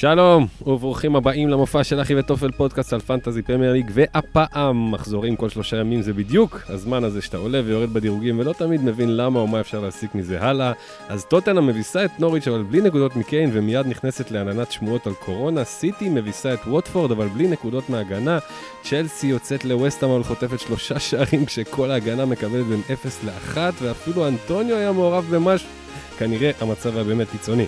שלום, וברוכים הבאים למופע של אחיתופל פודקאסט על Fantasy Premier League, והפעם מחזורים כל שלושה ימים זה בדיוק הזמן הזה שאתה עולה ויורד בדירוגים ולא תמיד מבין למה או מה אפשר להסיק מזה הלאה. אז טוטנהאם מביסה את נוריץ' אבל בלי נקודות מקיין ומיד נכנסת לעננת שמועות על קורונה, סיטי מביסה את ווטפורד אבל בלי נקודות מהגנה, צ'לסי יוצאת לווסטהאם אבל חוטפת שלושה שערים כשכל ההגנה מקבלת בין 0 ל-1 ואפילו אנטוניו היה מעורב במשהו, כנראה המצב היה באמת קיצוני.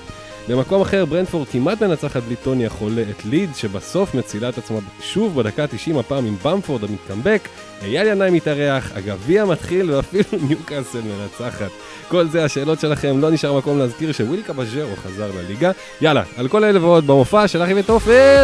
במקום אחר ברנדפורד כמעט מנצחת בלי טוני החולה את ליד, שבסוף מצילה את עצמה שוב בדקה 90 הפעם עם במפורד המתקמבק, אייל ינאי מתארח, הגביע מתחיל ואפילו ניוקאסל מנצחת. כל זה השאלות שלכם, לא נשאר מקום להזכיר שווילי קבז'רו חזר לליגה. יאללה, על כל אלה ועוד במופע של אחי וטופל!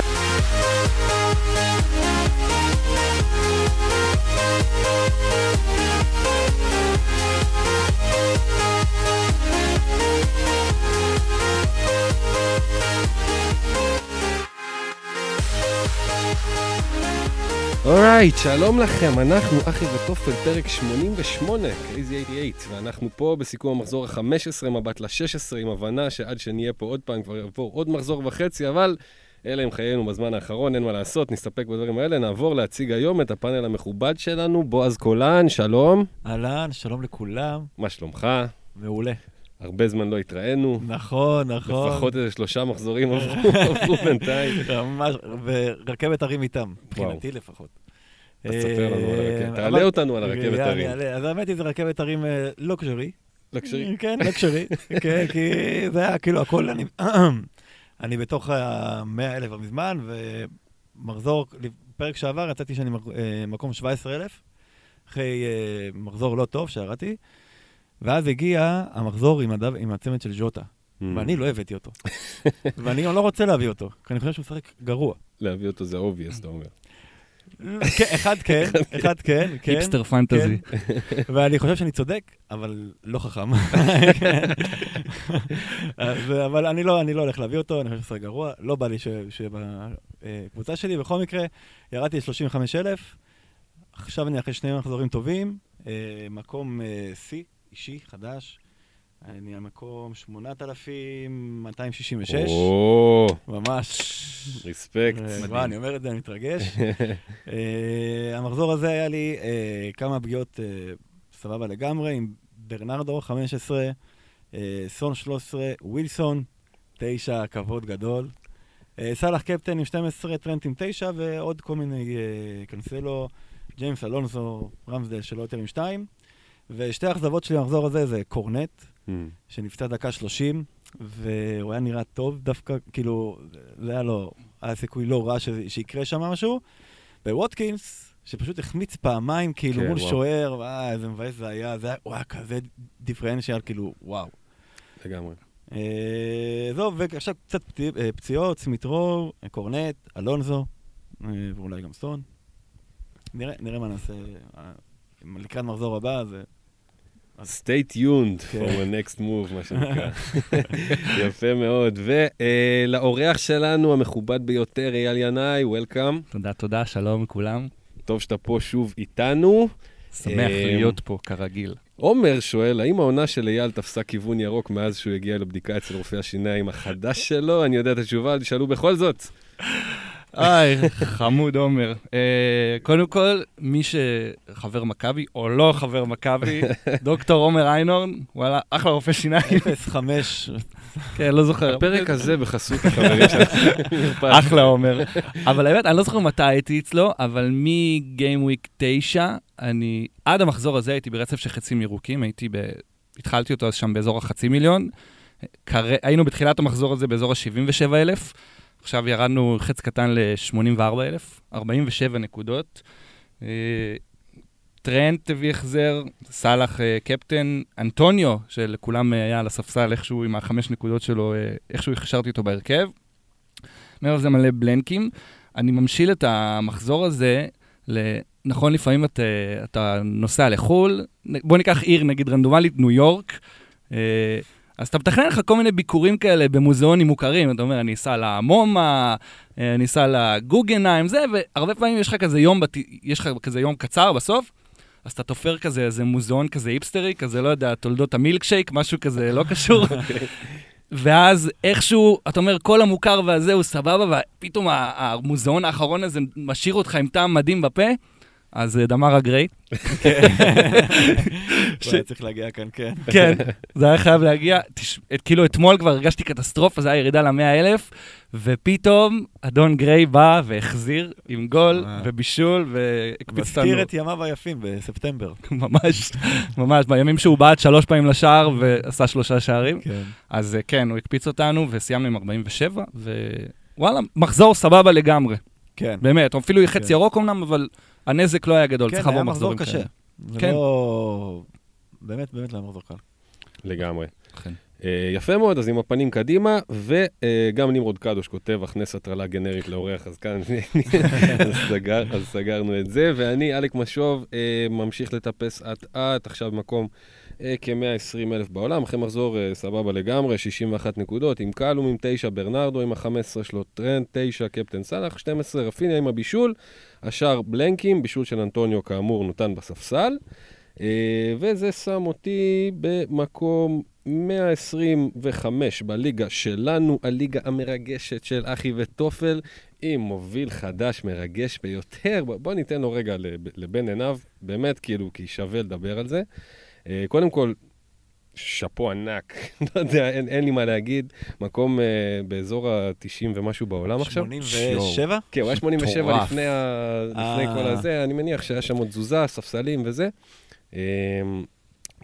אורייט, שלום לכם, אנחנו אחי וטופל, פרק 88, קייזי 88, ואנחנו פה בסיכום המחזור ה-15, מבט ל-16, עם הבנה שעד שנהיה פה עוד פעם כבר יעבור עוד מחזור וחצי, אבל אלה הם חיינו בזמן האחרון, אין מה לעשות, נסתפק בדברים האלה. נעבור להציג היום את הפאנל המכובד שלנו, בועז קולן, שלום. אהלן, שלום לכולם. מה שלומך? מעולה. הרבה זמן לא התראינו. נכון, נכון. לפחות איזה שלושה מחזורים עברו בינתיים. ממש, ורכבת הרים איתם, מבחינתי לפחות. אז תספר לנו על הרכבת, אה, תעלה אותנו על הרכבת הרים. אז האמת היא, זה רכבת הרים אה, לוקשרי. לקשרי. כן, לוקשרי. כן, כי זה היה כאילו הכל, אני- אני בתוך המאה אלף מזמן, ומחזור, פרק שעבר יצאתי שאני מק- אה, מקום 17 אלף, אחרי אה, מחזור לא טוב שירדתי, ואז הגיע המחזור עם הצמד של ז'וטה, Mm. ואני לא הבאתי אותו. ואני גם לא רוצה להביא אותו, כי אני חושב שהוא משחק גרוע. להביא אותו זה obvious, אתה אומר. כן, אחד כן, אחד כן, כן. היפסטר פנטזי. ואני חושב שאני צודק, אבל לא חכם. אבל אני לא, אני לא הולך להביא אותו, אני חושב שזה גרוע, לא בא לי ש- שבקבוצה שלי. בכל מקרה, ירדתי ל-35,000, עכשיו אני אחרי שני מחזורים טובים, אה, מקום אה, שיא, אישי, חדש. אני על מקום 8,266, או, ממש. רספקט. אה, וואי, אני אומר את זה, אני מתרגש. אה, המחזור הזה היה לי אה, כמה פגיעות סבבה לגמרי, עם ברנרדו 15, אה, סון 13, ווילסון 9, כבוד גדול. סאלח קפטן עם 12, טרנט עם 9, ועוד כל מיני קנסלו, ג'יימס אלונזו, רמסדל שלא יותר עם 2. ושתי האכזבות שלי במחזור הזה זה קורנט, Mm. שנפצע דקה 30, והוא היה נראה טוב דווקא, כאילו, זה היה לו, היה סיכוי לא רע שזה, שיקרה שם משהו. וווטקינס, שפשוט החמיץ פעמיים, כאילו, כן, מול וואו. שוער, וואי, איזה מבאס זה היה, זה היה, הוא היה כזה דיפרנציאל, כאילו, וואו. לגמרי. אה, זהו, ועכשיו קצת פצי- אה, פציעות, סמיטרו, קורנט, אלונזו, אה, ואולי גם סון. נראה, נראה מה נעשה אה, לקראת מחזור הבא, זה... stay tuned for כן. the next move, מה שנקרא. יפה מאוד. ולאורח שלנו המכובד ביותר, אייל ינאי, וולקאם. תודה, תודה, שלום לכולם. טוב שאתה פה שוב איתנו. שמח אה, להיות פה, כרגיל. עומר שואל, האם העונה של אייל תפסה כיוון ירוק מאז שהוא הגיע לבדיקה אצל רופא השיניים החדש שלו? אני יודע את התשובה, אבל תשאלו בכל זאת. היי, חמוד עומר. אה, קודם כל, מי שחבר מכבי, או לא חבר מכבי, דוקטור עומר איינורן, וואלה, אחלה רופא שיניים. 0-5, כן, לא זוכר. הפרק הזה בחסות החברים שלך. אחלה עומר. אבל האמת, אני לא זוכר מתי הייתי אצלו, אבל מגיים וויק 9, אני, עד המחזור הזה הייתי ברצף של חצים ירוקים, הייתי ב... התחלתי אותו אז שם באזור החצי מיליון. היינו בתחילת המחזור הזה באזור ה-77 אלף, עכשיו ירדנו חץ קטן ל-84 אלף, 47 נקודות. אה, טרנט הביא החזר, סאלח אה, קפטן, אנטוניו, שלכולם אה, היה על הספסל איכשהו עם החמש נקודות שלו, איכשהו הכשרתי אותו בהרכב. מעבר לזה מלא בלנקים. אני ממשיל את המחזור הזה. נכון, לפעמים את, אתה נוסע לחו"ל, בוא ניקח עיר, נגיד רנדומלית, ניו יורק, אז אתה מתכנן לך כל מיני ביקורים כאלה במוזיאונים מוכרים, אתה אומר, אני אסע למומה, אני אסע לגוגנהיים, זה, והרבה פעמים יש לך כזה יום, בת... יש לך כזה יום קצר בסוף, אז אתה תופר כזה איזה מוזיאון כזה היפסטרי, כזה, לא יודע, תולדות המילקשייק, משהו כזה לא קשור. ואז איכשהו, אתה אומר, כל המוכר והזה הוא סבבה, ופתאום המוזיאון האחרון הזה משאיר אותך עם טעם מדהים בפה, אז דמר הגריי. הוא היה צריך להגיע כאן, כן. כן, זה היה חייב להגיע. כאילו אתמול כבר הרגשתי קטסטרופה, זה היה ירידה למאה אלף, ופתאום אדון גריי בא והחזיר עם גול אה. ובישול והקפיץ אותנו. מזכיר את ימיו היפים בספטמבר. ממש, ממש, בימים שהוא בעט שלוש פעמים לשער ועשה שלושה שערים. כן. אז אה, כן, הוא הקפיץ אותנו וסיימנו עם 47, ווואלה, מחזור סבבה לגמרי. כן. באמת, אפילו חץ כן. ירוק אמנם, אבל הנזק לא היה גדול, כן, צריך היה לעבור מחזור מחזורים קשה. כאלה. זה כן. לא... באמת, באמת לא היה מחזור קל. לגמרי. אה, יפה מאוד, אז עם הפנים קדימה, וגם נמרוד קדוש כותב, הכנס הטרלה גנרית לאורח, אז כאן אז סגר- אז סגרנו את זה, ואני, אלק משוב, אה, ממשיך לטפס אט-אט, עכשיו במקום אה, כ-120 אלף בעולם, אחרי מחזור אה, סבבה לגמרי, 61 נקודות, עם קלום עם 9, ברנרדו עם ה-15 שלו, טרנד 9, קפטן סאלח, 12, רפיניה עם הבישול, השאר בלנקים, בישול של אנטוניו כאמור נותן בספסל. אה, וזה שם אותי במקום 125 בליגה שלנו, הליגה המרגשת של אחי וטופל, עם מוביל חדש, מרגש ביותר. בוא- ניתן לו רגע לב- לבין עיניו, באמת, כאילו, כי שווה לדבר על זה. אה, קודם כל, שאפו ענק, לא יודע, אין, אין לי מה להגיד. מקום uh, באזור ה-90 ומשהו בעולם עכשיו. 87? כן, הוא היה 87 מטורף. לפני, ה... לפני אה. כל הזה, אני מניח שהיה שם עוד תזוזה, ספסלים וזה. אמ,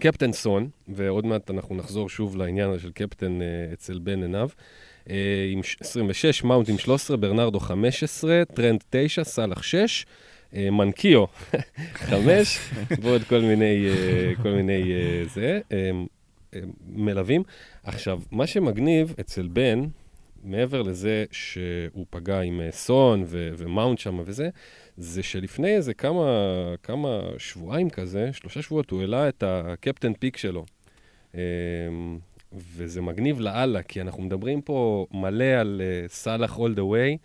קפטן סון, ועוד מעט אנחנו נחזור שוב לעניין הזה של קפטן אה, אצל בן עיניו, אה, עם ש- 26, מאונט עם 13, ברנרדו 15, טרנד 9, סאלח 6, אה, מנקיו 5, ועוד כל מיני, אה, כל מיני אה, זה, אה, מלווים. עכשיו, מה שמגניב אצל בן, מעבר לזה שהוא פגע עם סון ו- ומאונט שם וזה, זה שלפני איזה כמה, כמה שבועיים כזה, שלושה שבועות, הוא העלה את ה captain pick שלו. וזה מגניב לאללה, כי אנחנו מדברים פה מלא על סאלח all the way,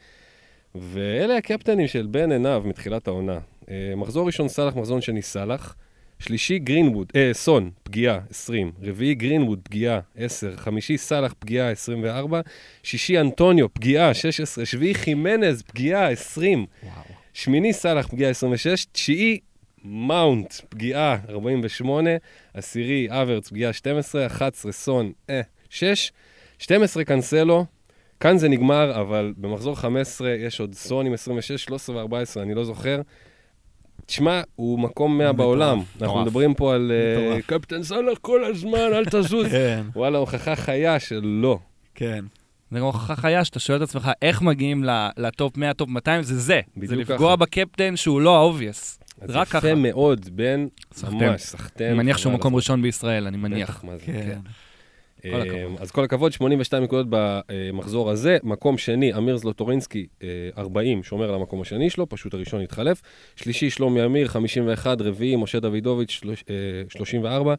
ואלה הקפטנים של בן עיניו מתחילת העונה. אה, מחזור ראשון סאלח, מחזור שני סאלח. שלישי גרינווד, אה, סון, פגיעה, 20. רביעי גרינווד, פגיעה, 10. חמישי סאלח, פגיעה, 24. שישי אנטוניו, פגיעה, 16. שביעי חימנז, פגיעה, 20. וואו. שמיני סאלח, פגיעה 26, תשיעי מאונט, פגיעה 48, עשירי אברץ, פגיעה 12, 11 סון, אה, 6, 12 קנסלו, כאן זה נגמר, אבל במחזור 15 יש עוד סון עם 26, 13 ו-14, אני לא זוכר. תשמע, הוא מקום 100 מטורף, בעולם. אנחנו. מדברים פה על אה. קפטן סאלח כל הזמן, אל תזוז. כן, וואלה, הוכחה חיה שלא. כן. זה גם הוכחה חיה שאתה שואל את עצמך איך מגיעים ל- ל top 100, top 200, זה זה. זה לפגוע. בקפטן שהוא לא ה obvious. אז רק יפה ככה. מאוד, בן. ממש, סחטיין. אני מניח שהוא מקום ראשון בישראל, אני. מניח. בטח, מה זה. כן. כל. אה, אז כל הכבוד, 82 נקודות במחזור הזה. מקום שני, אמיר זלוטורינסקי, אה, 40, שומר על המקום השני שלו, פשוט הראשון התחלף. שלישי, שלומי אמיר, 51, רביעי, משה דוידוביץ', שלוש- אה, 34.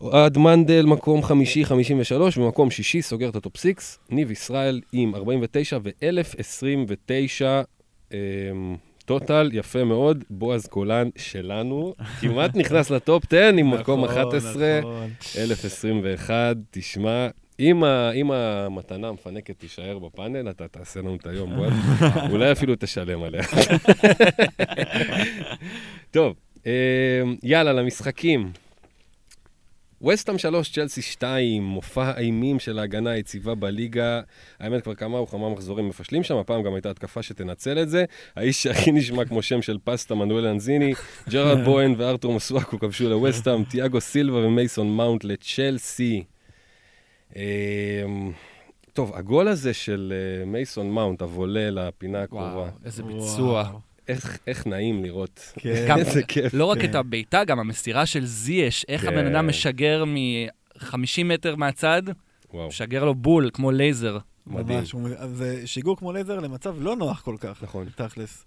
אוהד מנדל, מקום חמישי, 53, ומקום שישי, סוגר את ה top 6, ניב ישראל עם 49 ו-1029 total, יפה מאוד. בועז קולן שלנו, כמעט נכנס ל top 10 עם מקום נכון, 11. נכון. 1021, תשמע, אם, ה, אם המתנה המפנקת תישאר בפאנל, אתה תעשה לנו את היום, בועז. אולי אפילו תשלם עליה. טוב, אה, יאללה, למשחקים. וסטאם 3, צ'לסי 2, מופע האימים של ההגנה היציבה בליגה. האמת, כבר כמה וכמה מחזורים מפשלים שם, הפעם גם הייתה התקפה שתנצל את זה. האיש שהכי נשמע כמו שם של פסטה, מנואל אנזיני, ג'רארד בוהן וארתור מסואקו כבשו לווסטאם, תיאגו סילבה ומייסון מאונט לצ'לסי. אמ, טוב, הגול הזה של אה, מייסון מאונט, הוולה לפינה הקרובה, וואו, איזה וואו. ביצוע. איך, איך נעים לראות. כן. איזה כיף. לא רק כן. את הבעיטה, גם המסירה של זייש, איך כן. הבן אדם משגר מ-50 מטר מהצד, וואו, משגר לו בול, כמו לייזר. מדהים. ממש, זה שיגור כמו לייזר למצב לא נוח כל כך. נכון. תכלס.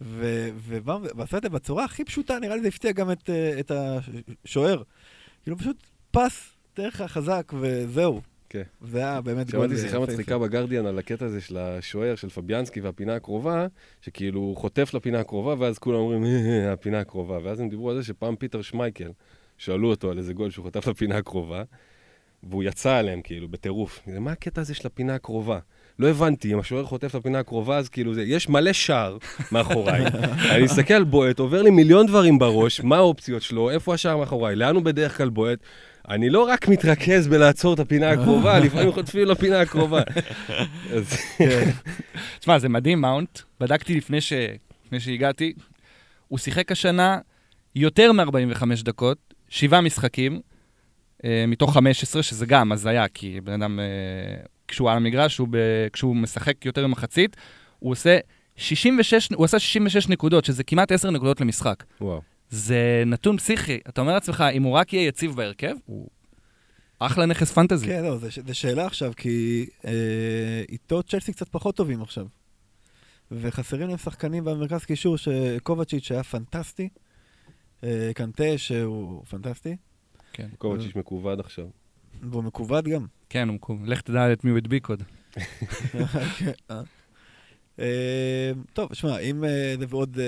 ועשה את זה בצורה הכי פשוטה, נראה לי זה הפתיע גם את, אה, את השוער. כאילו פשוט פס דרך החזק וזהו. כן. זה היה באמת גול. שמעתי אה, שיחה. מצחיקה בגרדיאן על הקטע הזה של השוער של פביאנסקי והפינה הקרובה, שכאילו הוא חוטף לפינה הקרובה, ואז כולם אומרים, "אה, הפינה הקרובה. ואז הם דיברו על זה שפעם פיטר שמייקל, שאלו אותו על איזה גול שהוא חטף לפינה הקרובה, והוא יצא עליהם, כאילו, בטירוף. מה הקטע הזה של הפינה הקרובה? לא הבנתי, אם השוער חוטף את הפינה הקרובה, אז כאילו זה, יש מלא שער מאחוריי. אני מסתכל בועט, עובר לי מיליון דברים בראש, מה האופציות שלו, איפה השער מאחוריי, לאן הוא בדרך כלל בועט. אני לא רק מתרכז בלעצור את הפינה הקרובה, לפעמים חוטפים לפינה הקרובה. כן. תשמע, זה מדהים, מאונט. בדקתי לפני, ש... לפני שהגעתי. הוא שיחק השנה יותר מ-45 דקות, שבעה משחקים, אה, מתוך 15, שזה גם הזיה, כי בן אדם, אה, כשהוא על המגרש, ב... כשהוא משחק יותר ממחצית, הוא עושה 66, הוא עשה 66 נקודות, שזה כמעט 10 נקודות למשחק. וואו. זה נתון פסיכי. אתה אומר לעצמך, אם הוא רק יהיה יציב בהרכב, הוא אחלה נכס פנטזי. כן, לא, זו שאלה עכשיו, כי אה, איתו צ'לסי קצת פחות טובים עכשיו. וחסרים להם שחקנים במרכז קישור, שקובצ'יץ' שהיה פנטסטי, אה, קנטה שהוא פנטסטי, כן. קובצ'יץ' מקווד עכשיו. והוא מכובד גם. כן, הוא מקום. לך תדע את מי הוא הדביק עוד. כן, אה. אה, טוב, שמע, אם אה, זה ועוד אה,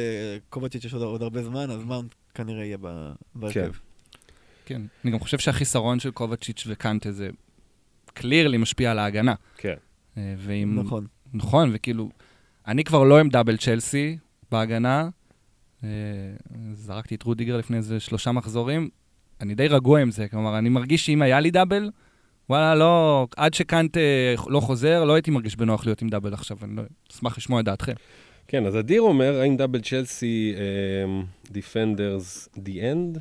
קובצ'יץ' יש עוד- הרבה זמן, אז מאונט כנראה יהיה בהרכב. כן. אני גם חושב שהחיסרון של קובצ'יץ' וקנטה זה קלירלי משפיע על ההגנה. כן. אה, ואם... נכון. נכון, וכאילו, אני כבר לא עם דאבל צ'לסי בהגנה. אה, זרקתי את רודיגר לפני איזה שלושה מחזורים. אני די רגוע עם זה, כלומר, אני מרגיש שאם היה לי double, וואלה, לא, עד שקנטה לא חוזר, לא הייתי מרגיש בנוח להיות עם double עכשיו, אני לא, אשמח לשמוע את דעתכם. כן, אז אדיר אומר, האם double צ'לסי defenders the end?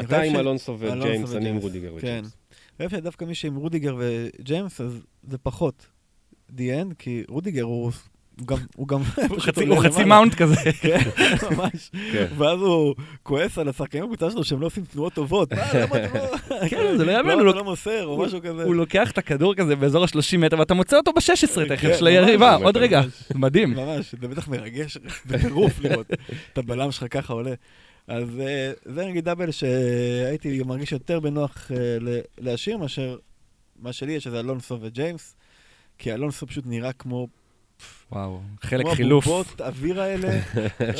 אתה עם ש- אלונסו וג'יימס, אני עם וג'יימס. רודיגר כן. וג'יימס. אני חושב שדווקא מי שעם רודיגר וג'יימס, אז זה פחות the end, כי רודיגר הוא גם... הוא גם... הוא חצי-. מאונט כזה. כן, ממש. כן. ואז הוא כועס על השחקנים בקבוצה שלו שהם לא עושים תנועות טובות. אתם לא... כן, זה לא יאמן, למה הוא לא מוסר, או משהו כזה. הוא לוקח את הכדור כזה באזור ה-30 מטר, ואתה מוצא אותו ב-16 תכף כן, של היריבה, עוד. רגע. מדהים. ממש, זה בטח מרגש בטירוף לראות את הבלם שלך ככה עולה. אז אה, זה נגיד double שהייתי מרגיש יותר בנוח אה, להשאיר מאשר מה שלי יש, שזה אלונסו וג'יימס, כי אלונסו פשוט נראה כמו... וואו, חלק כמו חילוף. הבובות אוויר האלה.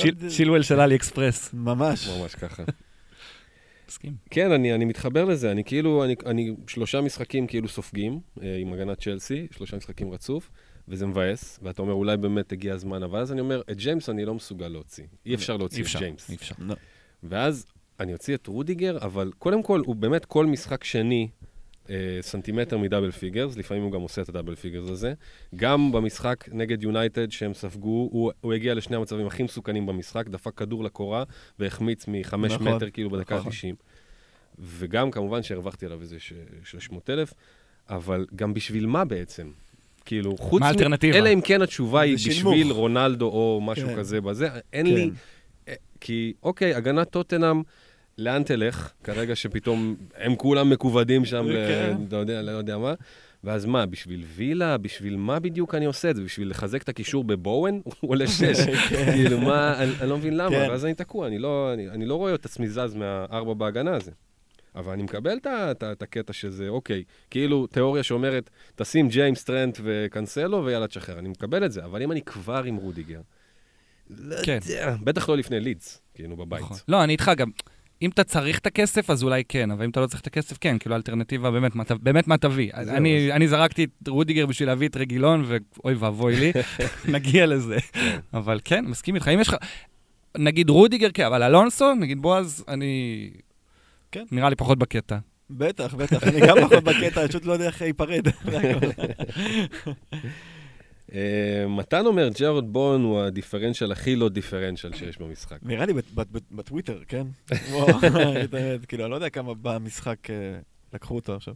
עוד- שילואל של אלי אקספרס. ממש. ממש ככה. מסכים. כן, אני, אני מתחבר לזה, אני כאילו, אני, אני שלושה משחקים כאילו סופגים אה, עם הגנת צ'לסי, שלושה משחקים רצוף, וזה מבאס, ואתה אומר, אולי באמת הגיע הזמן, אבל אז אני אומר, את ג'יימס אני לא מסוגל להוציא. אי אפשר להוציא אי את אפשר, ג'יימס. אי אפשר. לא. ואז אני אוציא את רודיגר, אבל קודם כל, הוא באמת כל משחק שני סנטימטר מ double figures, לפעמים הוא גם עושה את ה double figures הזה. גם במשחק נגד יונייטד שהם ספגו, הוא, הוא הגיע לשני המצבים הכי מסוכנים במשחק, דפק כדור לקורה והחמיץ מחמש נכון, מטר כאילו בדקה נכון. ה-90. וגם כמובן שהרווחתי עליו איזה ש- 300 אלף, אבל גם בשביל מה בעצם? כאילו, חוץ מה האלטרנטיבה? אלא אם כן התשובה היא שינמוך. בשביל רונלדו או משהו כן. כזה בזה, אין כן. לי... אה, כי, אוקיי, הגנת טוטנאם, לאן תלך? כרגע שפתאום הם כולם מכובדים שם, כן. לא יודע, לא יודע מה. ואז מה, בשביל וילה? בשביל מה בדיוק אני עושה את זה? בשביל לחזק את הקישור בבואן? הוא עולה שש. כאילו, מה, אני, אני לא מבין למה, כן. ואז אני תקוע, אני לא, אני, אני לא רואה את עצמי זז מהארבע בהגנה הזה. אבל אני מקבל את הקטע שזה, אוקיי, כאילו תיאוריה שאומרת, תשים ג'יימס טרנט וקנסלו ויאללה תשחרר, אני מקבל את זה, אבל אם אני כבר עם רודיגר, לא כן. יודע, בטח לא לפני לידס, כאילו בבית. נכון. לא, אני איתך גם. אם אתה צריך את הכסף, אז אולי כן, אבל אם אתה לא צריך את הכסף, כן, כאילו האלטרנטיבה באמת, מה באמת מה תביא. אני, אני זרקתי את רודיגר בשביל להביא את רגילון, ואוי ואבוי לי, נגיע לזה. אבל כן, מסכים איתך. אם יש לך, נגיד רודיגר, כן, אבל אלונסו, נגיד בועז, אני... כן. נראה לי פחות בקטע. בטח, בטח, אני גם פחות בקטע, אני פשוט לא יודע איך להיפרד. אה, מתן אומר, ג'רד בואן הוא הדיפרנציאל הכי לא דיפרנציאל שיש במשחק. נראה לי בטוויטר, כן? כאילו, אני לא יודע כמה במשחק אה, לקחו אותו עכשיו.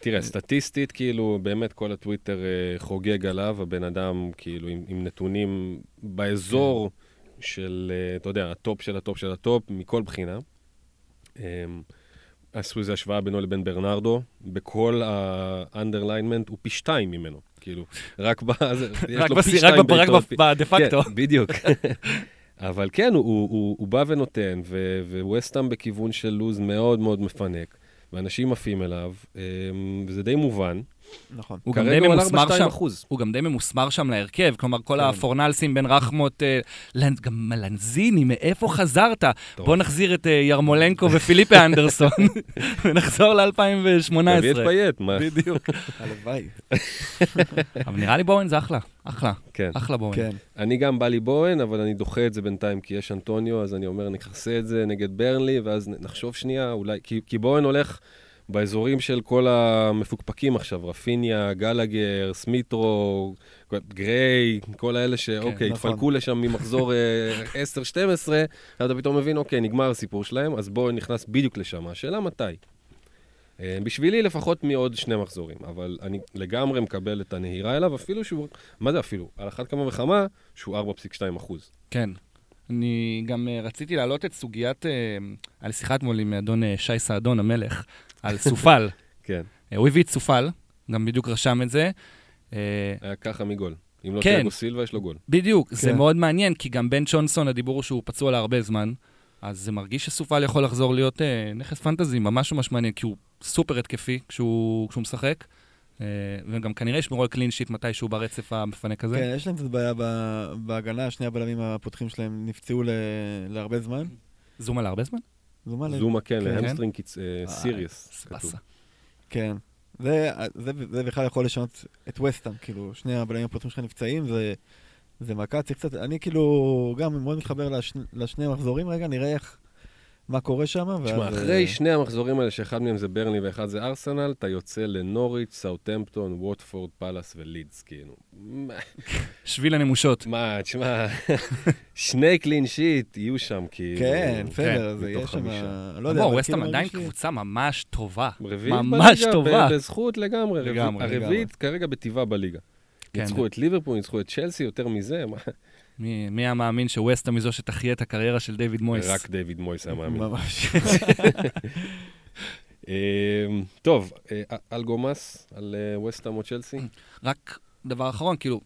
תראה, סטטיסטית, כאילו, באמת כל הטוויטר אה, חוגג עליו, הבן אדם, כאילו, עם, עם נתונים באזור של, אה, אתה יודע, ה top של ה top של ה top, מכל בחינה. אה, עשו איזו השוואה בינו לבין ברנרדו, בכל ה-underlying הוא פי שתיים ממנו, כאילו, רק ב... זה- יש רק לו פי רק שתיים רק בעיטות, ב- בדה פקטו. כן, בדיוק. אבל כן, הוא, הוא, הוא, הוא בא ונותן, ו- וווסטהאם בכיוון של לוז מאוד מאוד מפנק, ואנשים עפים אליו, אמ, וזה די מובן. נכון. הוא גם די ממוסמר 4-2 שם. הוא גם די ממוסמר שם להרכב, כלומר, כל כן. הפורנלסים בין רחמות, אה, לנ- גם לנזיני, מאיפה חזרת? טוב. בוא נחזיר את אה, ירמולנקו ופיליפה אנדרסון, ונחזור ל-2018. תביא את פייט, מה? בדיוק. הלוואי. אבל נראה לי בואן זה אחלה, אחלה, כן. אחלה בואן. כן. אני גם בא לי בואן, אבל אני דוחה את זה בינתיים, כי יש אנטוניו, אז אני אומר, נכסה את זה נגד ברנלי, ואז נחשוב שנייה, אולי... כי, כי בואן הולך באזורים של כל המפוקפקים עכשיו, רפיניה, גלגר, סמית' רו, גריי, כל האלה שאוקיי, נכון. התפלקו לשם ממחזור אה, 10-12, אז אתה פתאום מבין, אוקיי, נגמר הסיפור שלהם, אז בואן נכנס בדיוק לשם. השאלה מתי. אה, בשבילי לפחות מעוד שני מחזורים, אבל אני לגמרי מקבל את הנהירה אליו, אפילו שהוא, מה זה אפילו? על אחת כמה וכמה, שהוא 4.2 אחוז. כן. אני גם אה, רציתי להעלות את סוגיית, אה, היה לי שיחה אתמול עם אדון אה, שי סעדון המלך, על סופל. כן, אה, הוא הביא את סופל, גם בדיוק רשם את זה. אה, היה ככה מגול. אם לא כן. תיאגו סילבה, יש לו גול. בדיוק, זה כן. מאוד מעניין, כי גם בן צ'ונסון, הדיבור הוא שהוא פצוע להרבה זמן, אז זה מרגיש שסופל יכול לחזור להיות אה, נכס פנטזי ממש ממש מעניין, כי הוא סופר התקפי כשהוא, כשהוא משחק, אה, וגם כנראה ישמרו על קלין שיט מתישהו ברצף המפנק הזה. כן, יש להם קצת בעיה בהגנה, שני הבלמים הפותחים שלהם נפצעו ל- להרבה זמן. זום על הרבה זמן? זומה ל- זומה כן, כן. להמסטרינג קיצ- אה, אה, סיריוס. סבסה. כן. זה, זה, זה בכלל יכול לשנות את וסטאם, כאילו, שני הבלמים הפותחים שלך נפצעים, זה, זה מכה, צריך קצת, אני כאילו גם מאוד מתחבר לשני, לשני מחזורים רגע, נראה איך, מה קורה שם. תשמע, אחרי שני המחזורים האלה, שאחד מהם זה ברני ואחד זה ארסנל, אתה יוצא לנוריץ', סאוטהמפטון, ווטפורד, פאלאס ולידס, כאילו. שביל הנמושות. מה, תשמע, שני קלין שיט יהיו שם, כאילו. כן, בסדר, זה מתוך יהיה שם, חמישה. לא יודע, אבל ווסטהאם כאילו עדיין קבוצה ממש טובה. רביעית ממש בליגה, טובה. בזכות לגמרי. רביעית- לגמרי, הרביעית כרגע בטבלה בליגה. כן. ניצחו את ליברפול, ניצחו את צ'לסי, יותר מזה, מה- מי מי היה מאמין שווסטהאם היא זו שתחיה את הקריירה של דיוויד מויס? רק דיוויד מויס היה מאמין. ממש. אמ, טוב, אה, algo más על אה, ווסטהאם או צ'לסי? רק דבר אחרון, כאילו,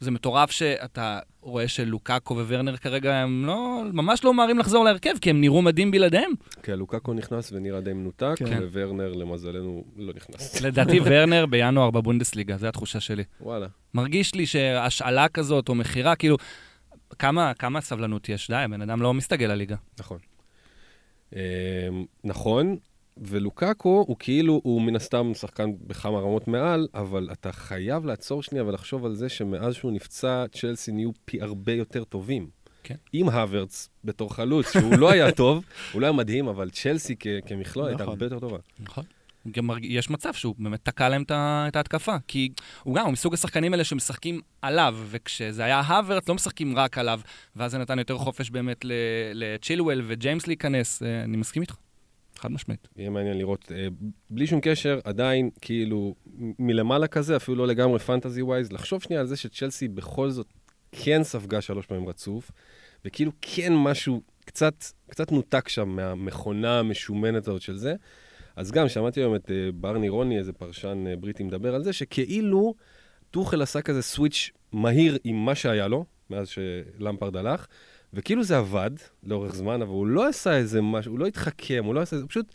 זה מטורף שאתה רואה שלוקאקו וורנר כרגע הם לא, ממש לא ממהרים לחזור להרכב, כי הם נראו מדהים בלעדיהם. כן, לוקאקו נכנס ונראה די מנותק, כן. וורנר, למזלנו, לא נכנס. לדעתי וורנר בינואר בבונדסליגה, זו התחושה שלי. וואלה. מרגיש לי שהשאלה כזאת, או מכירה, כאילו, כמה, כמה סבלנות יש? די, הבן אדם לא מסתגל לליגה. נכון. אמ, נכון, ולוקאקו הוא כאילו, הוא מן הסתם שחקן בכמה רמות מעל, אבל אתה חייב לעצור שנייה ולחשוב על זה שמאז שהוא נפצע, צ'לסי נהיו פי הרבה יותר טובים. כן. עם הוורץ בתור חלוץ, שהוא לא היה טוב, הוא לא היה מדהים, אבל צ'לסי כ- כמכלול הייתה נכון. הרבה יותר טובה. נכון. גם. יש מצב שהוא באמת תקע להם את ההתקפה, כי הוא גם, הוא מסוג השחקנים האלה שמשחקים עליו, וכשזה היה הוורץ, לא משחקים רק עליו, ואז זה נתן יותר חופש באמת לצ'ילואל וג'יימס להיכנס. אה, אני מסכים איתך, חד משמעית. יהיה מעניין לראות, אה, בלי שום קשר, עדיין, כאילו, מלמעלה כזה, אפילו לא לגמרי פנטזי ווייז, לחשוב שנייה על זה שצ'לסי בכל זאת כן ספגה שלוש פעמים רצוף, וכאילו כן משהו קצת, קצת נותק שם מהמכונה המשומנת הזאת של זה. אז גם שמעתי היום את אה, ברני רוני, איזה פרשן אה, בריטי, מדבר על זה, שכאילו טוחל עשה כזה סוויץ' מהיר עם מה שהיה לו, מאז שלמפרד הלך, וכאילו זה עבד לאורך זמן, אבל הוא לא עשה איזה משהו, הוא לא התחכם, הוא לא עשה איזה, פשוט...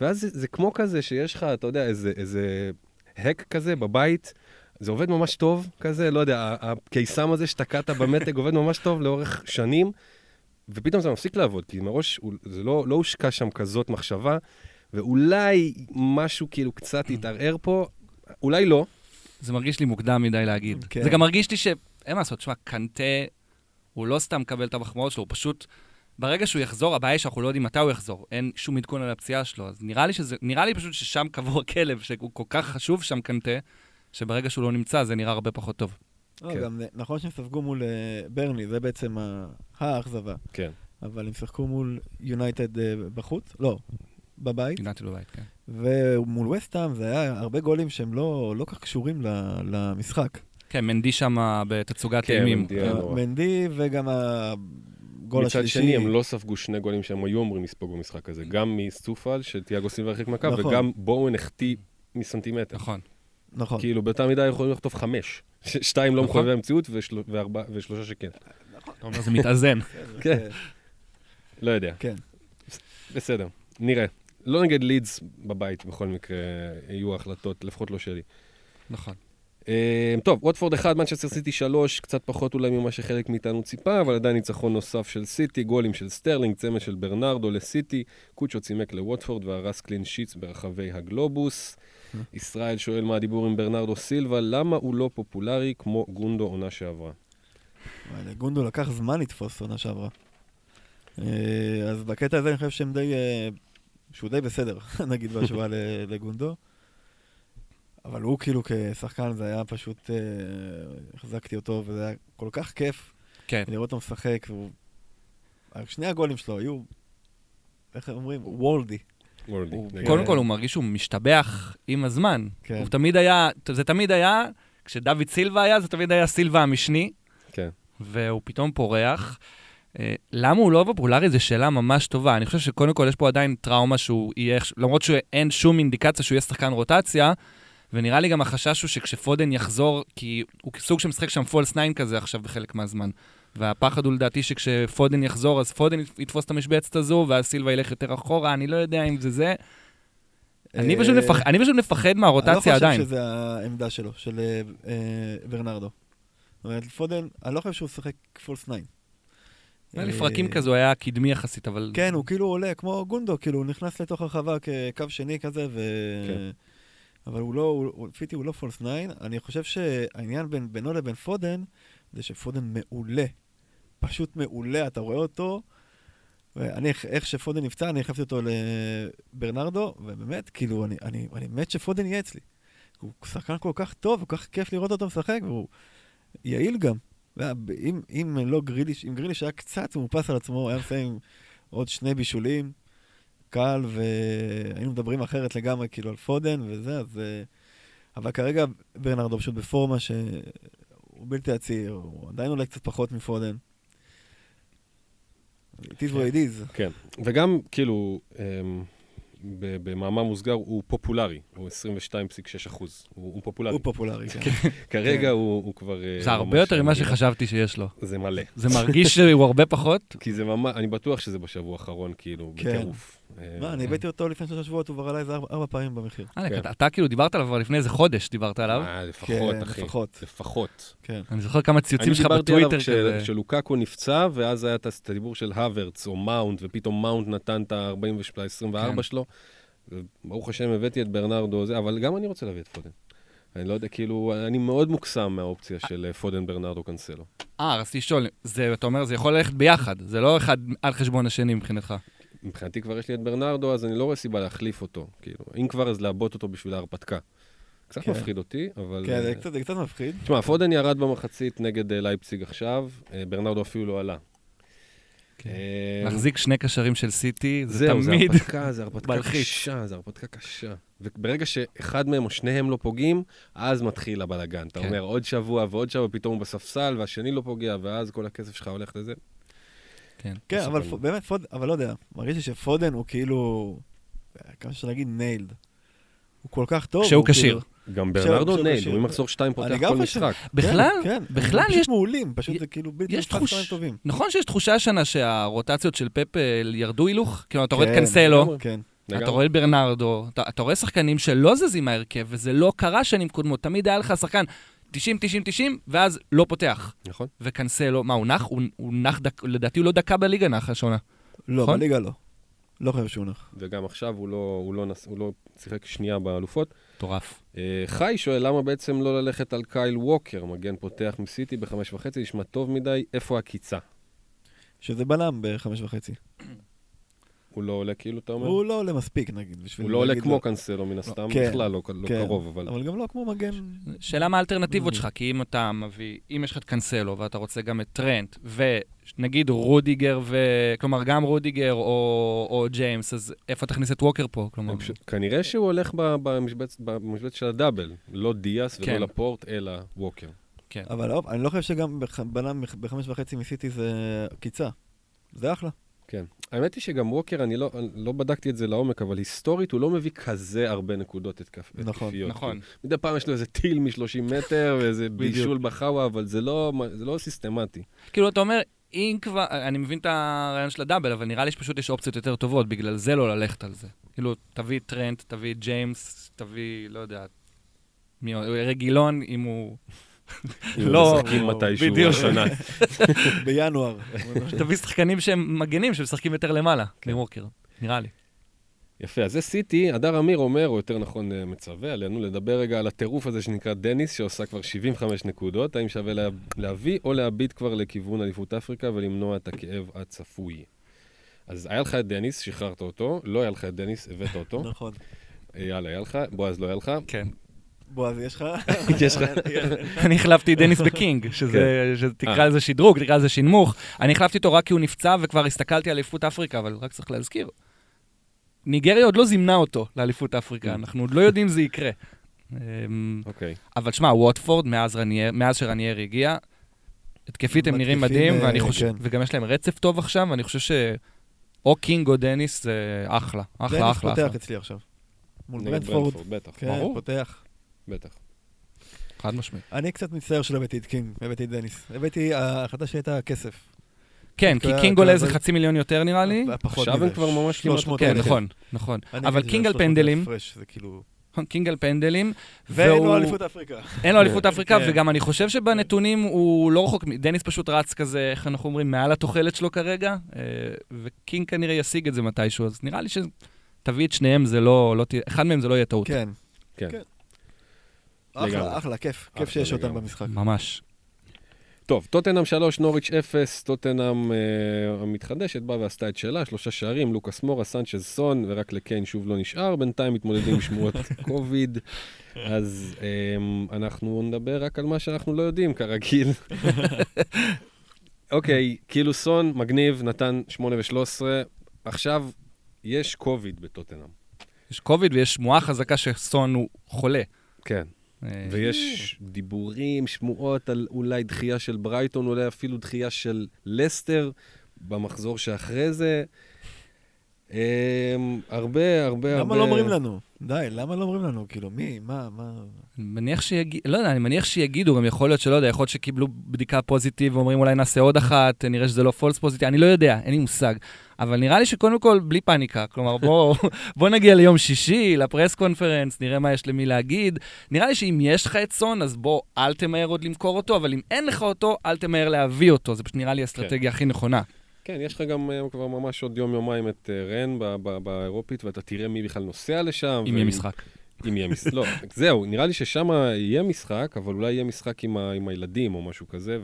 ואז זה, זה כמו כזה שיש לך, אתה יודע, איזה, איזה האק כזה בבית, זה עובד ממש טוב כזה, לא יודע, הקיסם הזה שתקעת במתג עובד ממש טוב לאורך שנים, ופתאום זה מפסיק לעבוד, כי מראש זה לא, לא הושקע שם כזאת מחשבה, ואולי משהו כאילו קצת יתערער פה, אולי לא, זה מרגיש לי מוקדם מדי להגיד. כן. זה גם מרגיש לי ש... אין מה לעשות, תשמע, קנטה, הוא לא סתם מקבל את המחמאות שלו, הוא פשוט... ברגע שהוא יחזור, הבעיה היא שאנחנו לא יודעים מתי הוא יחזור. אין שום עדכון על הפציעה שלו. אז נראה לי, שזה, נראה לי פשוט ששם קבור הכלב, שהוא כל כך חשוב שם קנטה, שברגע שהוא לא נמצא, זה נראה הרבה פחות טוב. לא, כן. גם נכון שהם ספגו מול אה, ברני, זה בעצם האכזבה. כן. אבל הם שיחקו מול יונייטד אה, בחוץ, לא, בבית, יונתן בבית, כן. ומול וסטהאם זה היה הרבה גולים שהם לא לא כך קשורים למשחק. כן, מנדי שם בתצוגת כן, אימים. כן. מנדי וגם הגול מצד השלישי. שני, הם לא ספגו שני גולים שהם היו אמורים לספוג במשחק הזה, גם מסטופל, שתיאגו סילבה הרחיק מהקו, נכון. וגם בואוין החטיא מסנטימטר. נכון. נכון. כאילו, באותה מידה יכולים לחטוף חמש. שתיים לא נכון. מחויבי המציאות ושל- וארבע- ושלושה שכן. אתה אומר, זה מתאזן. כן. זה- לא יודע. כן. בסדר, נראה. לא נגד לידס בבית, בכל מקרה, יהיו החלטות, לפחות לא שלי. נכון. אה, טוב, ווטפורד 1, מנצ'סטר סיטי 3, קצת פחות אולי ממה שחלק מאיתנו ציפה, אבל עדיין ניצחון נוסף של סיטי, גולים של סטרלינג, צמד של ברנרדו לסיטי, קוצ'ו צימק לווטפורד והרס קלין שיטס ברחבי הגלובוס. ישראל שואל מה הדיבור עם ברנרדו סילבה, למה הוא לא פופולרי כמו גונדו עונה שעברה? וואי, לגונדו לקח זמן לתפוס עונה שעברה. אה, אז בקטע הזה אני חושב שהם די... אה, שהוא די בסדר, נגיד, בהשוואה לגונדו. אבל הוא כאילו כשחקן, זה היה פשוט... אה, החזקתי אותו, וזה היה כל כך כיף כן. לראות אותו משחק, והוא... שני הגולים שלו היו, איך אומרים? וולדי. הוא- נגד- קודם כל, הוא מרגיש שהוא משתבח עם הזמן. כן. הוא תמיד היה, זה תמיד היה, כשדוד סילבה היה, זה תמיד היה סילבה המשני, כן. והוא פתאום פורח. אה, למה הוא לא פופולרי זו שאלה ממש טובה. אני חושב שקודם כל יש פה עדיין טראומה שהוא יהיה, למרות שאין שום אינדיקציה שהוא יהיה שחקן רוטציה, ונראה לי גם החשש הוא שכשפודן יחזור, כי הוא סוג של משחק שם פולס 9 כזה עכשיו בחלק מהזמן. והפחד הוא לדעתי שכשפודן יחזור, אז פודן יתפוס את המשבצת הזו, ואז סילבה ילך יותר אחורה, אני לא יודע אם זה זה. אני פשוט אה, מפח- אני פשוט מפחד מהרוטציה עדיין. אני לא חושב שזה העמדה שלו, של אה, אה, ברנרדו. זאת אומרת, פודן, אני לא חושב שהוא שיחק false 9. היה לפרקים כזה, הוא היה קדמי יחסית, אבל... כן, הוא כאילו עולה כמו גונדו, כאילו הוא נכנס לתוך הרחבה כקו שני כזה, ו... אבל הוא לא, לפי דעתי הוא לא false 9. אני חושב שהעניין בין, בינו לבין פודן, זה שפודן מעולה. פשוט מעולה, אתה רואה אותו. ואני, איך שפודן נפצע, אני החלפתי אותו לברנרדו, ובאמת, כאילו, אני, אני, אני מת שפודן יהיה אצלי. הוא שחקן כל כך טוב, כל כך כיף לראות אותו משחק, והוא יעיל גם. אם, אם לא גריליש, אם גריליש היה קצת מאופס על עצמו, היה מסיים עוד שני בישולים, קל, והיינו מדברים אחרת לגמרי, כאילו, על פודן וזה, אז... אה, אבל כרגע ברנרדו פשוט בפורמה שהוא בלתי עציר, הוא עדיין אולי קצת פחות מפודן. It is what it is. כן, וגם, כאילו, אמ, ב- במאמר מוסגר, הוא פופולרי, הוא 22.6 אחוז, הוא הוא פופולרי. הוא פופולרי, כן. כרגע כן. הוא הוא כבר... אה, זה הרבה יותר ממה. שחשבתי שיש לו. זה מלא. זה מרגיש שהוא הרבה פחות. כי זה ממש, אני בטוח שזה בשבוע האחרון, כאילו, כן. בטירוף. אה, מה, אני הבאתי אותו לפני שלושה שבועות, הוא כבר עלה איזה ארבע- פעמים במחיר. כן. אתה- כאילו דיברת עליו כבר לפני איזה חודש, דיברת עליו. אה, לפחות, כן, אחי. לפחות. לפחות. כן. אני זוכר כמה ציוצים אני שלך דיברתי עליו בטוויטר כש- כזה. כשלוקאקו נפצע, ואז היה את הדיבור של האברץ או מאונט, ופתאום מאונט נתן את ה-24 כן. שלו. וברוך השם, הבאתי את ברנרדו, זה, אבל גם אני רוצה להביא את פודן. אני לא יודע, כאילו, אני מאוד מוקסם מהאופציה של אה, פודן, ברנרדו, קנסלו. אה, רציתי לשאול, זה, אתה אומר, זה יכול ללכת ביחד, זה לא אחד על חשבון השני מבחינתך. מבחינתי כבר יש לי את ברנרדו, אז אני לא רואה סיבה להחליף אותו. כאילו, אם כבר, אז לעבות אותו בשביל ההרפתקה. קצת כן. מפחיד אותי, אבל... כן, זה אה, קצת- זה קצת מפחיד. תשמע, פודן ירד במחצית נגד אה, לייפציג עכשיו, אה, ברנרדו אפילו לא עלה. כן. להחזיק שני קשרים של סיטי, זה זהו, זה תמיד... הרפתקה, זה הרפתקה מלחיץ. קשה, זה הרפתקה קשה. וברגע שאחד מהם או שניהם לא פוגעים, אז מתחיל הבלאגן. אתה כן. אומר, עוד שבוע ועוד שבוע, פתאום הוא בספסל, והשני לא פוגע, ואז כל הכסף שלך הולך לזה. כן. כן, אבל. פ- באמת, פודן, אבל לא יודע, מרגיש לי שפודן הוא כאילו, כמה שאפשר להגיד nailed. הוא כל כך טוב. כשהוא הוא כאילו- כשיר. גם עכשיו- ברנרדו עכשיו nailed, כשיר. הוא ממחזור שתיים פותח גם כל משחק. בכלל, כן, בכלל הם יש- פשוט מעולים, פשוט יש- זה כאילו בלתי יש נתפס תחוש- כמה הם טובים. נכון שיש תחושה השנה שהרוטציות של פפ אה, ירדו הילוך? כאילו, אתה רואה את כן, קנסלו, לגמרי. כן. אתה. רואה את ברנרדו, אתה אתה רואה שחקנים שלא זזים מהרכב, וזה לא קרה שנים קודמות. תמיד היה לך שחקן 90, 90, 90, ואז לא פותח. נכון. וקנסלו, מה, הוא נח? הוא הוא נח, דק- לדעתי הוא לא דקה בליגה נח השנה. לא, נכון? בליגה לא. לא חושב שהוא נח. וגם עכשיו הוא לא- הוא לא נס- הוא לא שיחק שנייה באלופות. מטורף. אה, חי שואל, למה בעצם לא ללכת על קייל ווקר? מגן פותח מסיטי בחמש וחצי, נשמע טוב מדי, איפה הקיצה? שזה בלם בחמש וחצי. הוא לא עולה כאילו, אתה אומר? הוא לא עולה מספיק, נגיד, הוא לא עולה כמו לו- קנסלו מן הסתם, כן, בכלל לא לא כן, קרוב, אבל... אבל גם לא כמו מגן. שאלה מה האלטרנטיבות Mm. שלך, כי אם אתה מביא, אם יש לך את קנסלו ואתה רוצה גם את טרנט, ונגיד רודיגר, ו... כלומר גם רודיגר או, או ג'יימס, אז איפה תכניס את ווקר פה? כלומר, אני פשוט- כנראה שהוא הולך במשבצ- במשבצת של ה double, לא דיאס ולא כן. לפורט, אלא ווקר. כן. אבל עוד- אני לא חושב שגם בלם מח- בחמש וחצי מסיטי זה מציאה. זה אחלה. כן. האמת היא שגם ווקר, אני לא, לא בדקתי את זה לעומק, אבל היסטורית הוא לא מביא כזה הרבה נקודות התקפ... נכון, התקפיות. נכון. כאילו, מדי פעם יש לו איזה טיל מ-30 מטר ואיזה בישול בחאווה, אבל זה לא, זה לא סיסטמטי. כאילו, אתה אומר, אם כבר, אני מבין את הרעיון של הדאבל, אבל נראה לי שפשוט יש אופציות יותר טובות, בגלל זה לא ללכת על זה. כאילו, תביא טרנט, תביא ג'יימס, תביא, לא יודע, מי רגילון, אם הוא... לא, מתישהו בדיוק. השנה. בינואר. תביא שחקנים שהם מגנים, שמשחקים יותר למעלה, כן. מווקר, נראה לי. יפה, אז זה סיטי, הדר אמיר אומר, או יותר נכון אה, מצווה עלינו, לדבר רגע על הטירוף הזה שנקרא דניס, שעושה כבר 75 נקודות, האם שווה לה, להביא או להביט כבר לכיוון אליפות אפריקה ולמנוע את הכאב הצפוי. אז היה לך את דניס, שחררת אותו, לא היה לך את דניס, הבאת אותו. נכון. אה, יאללה, היה לך, בועז לא היה לך. כן. בועז, יש לך? יש לך? אני החלפתי את דניס בקינג, שזה, כן. שתקרא אה. לזה שדרוג, תקרא לזה שינמוך. אני החלפתי אותו רק כי הוא נפצע וכבר הסתכלתי על אליפות אפריקה, אבל רק צריך להזכיר. ניגריה עוד לא זימנה אותו לאליפות אפריקה, Mm. אנחנו עוד לא יודעים זה יקרה. אוקיי. אבל שמע, ווטפורד, מאז, רניירי, מאז שרניירי הגיע, התקפית הם נראים מדהים, אה, ואני חושב, כן. וגם יש להם רצף טוב עכשיו, ואני חושב ש... או קינג או דניס זה אחלה, אחלה, דניס אחלה, אחלה. פותח אצלי עכשיו. מול נגד ברנטפורד. בטח. כן, ברור, פותח. בטח. חד משמעית. אני קצת מצטער שלא הבאתי את קינג, הבאתי את דניס. הבאתי, ההחלטה שלי הייתה כסף. כן, כי קינג עולה איזה חצי מיליון יותר נראה לי. עכשיו הם כבר ממש כמעט 300 כן. נכון, נכון. אבל קינג על 300 אלף פנדלים, כאילו... קינג על פנדלים, ואין לו אליפות אפריקה. אין לו אליפות אפריקה, כן. וגם אני חושב שבנתונים הוא לא רחוק, דניס פשוט רץ כזה, איך אנחנו אומרים, מעל התוחלת שלו כרגע, אה, וקינג כנראה ישיג את זה מתישהו, אז נראה לי שתביא את שניהם, זה לא, לא אחד מהם זה לא יהיה טעות. כן. אחלה. אחלה, כיף. כיף שיש אותם. במשחק. ממש. טוב, טוטנאם 3, נוריץ' 0, טוטנאם אה, המתחדשת באה ועשתה את שלה, שלושה שערים, לוקאס מורה, סנצ'ז סון, ורק לקיין שוב לא נשאר, בינתיים מתמודדים עם שמועות קוביד, אז אה, אנחנו נדבר רק על מה שאנחנו לא יודעים, כרגיל. אוקיי, כאילו סון, מגניב, נתן 8 ו-13, עכשיו יש קוביד בטוטנאם. יש קוביד ויש שמועה חזקה שסון הוא חולה. כן. אה, ויש דיבורים, שמועות על אולי דחייה של ברייטון, אולי אפילו דחייה של לסטר במחזור שאחרי זה. אמ, הרבה, הרבה, הרבה... למה לא אומרים לנו? די, למה לא אומרים לנו? כאילו, מי, מה, מה... אני מניח שיגידו, לא יודע, אני מניח שיגידו, גם יכול להיות שלא יודע, יכול להיות שקיבלו בדיקה positive ואומרים אולי נעשה עוד אחת, נראה שזה לא false positive, אני לא יודע, אין לי מושג. אבל נראה לי שקודם כל, בלי פאניקה, כלומר, בוא, בוא נגיע ליום שישי, ל press conference, נראה מה יש למי להגיד. נראה לי שאם יש לך את סון, אז בוא, אל תמהר עוד למכור אותו, אבל אם אין לך אותו, אל תמהר להביא אותו, זה פשוט נראה לי האסטרטגיה הכי נכונה. כן, יש לך גם אה, כבר ממש עוד יום-יומיים את אה, רן באירופית, ואתה תראה מי בכלל נוסע לשם. אם יהיה משחק. אם יהיה משחק. לא, זהו, נראה לי ששם יהיה משחק, אבל אולי יהיה משחק עם, ה- עם הילדים או משהו כזה,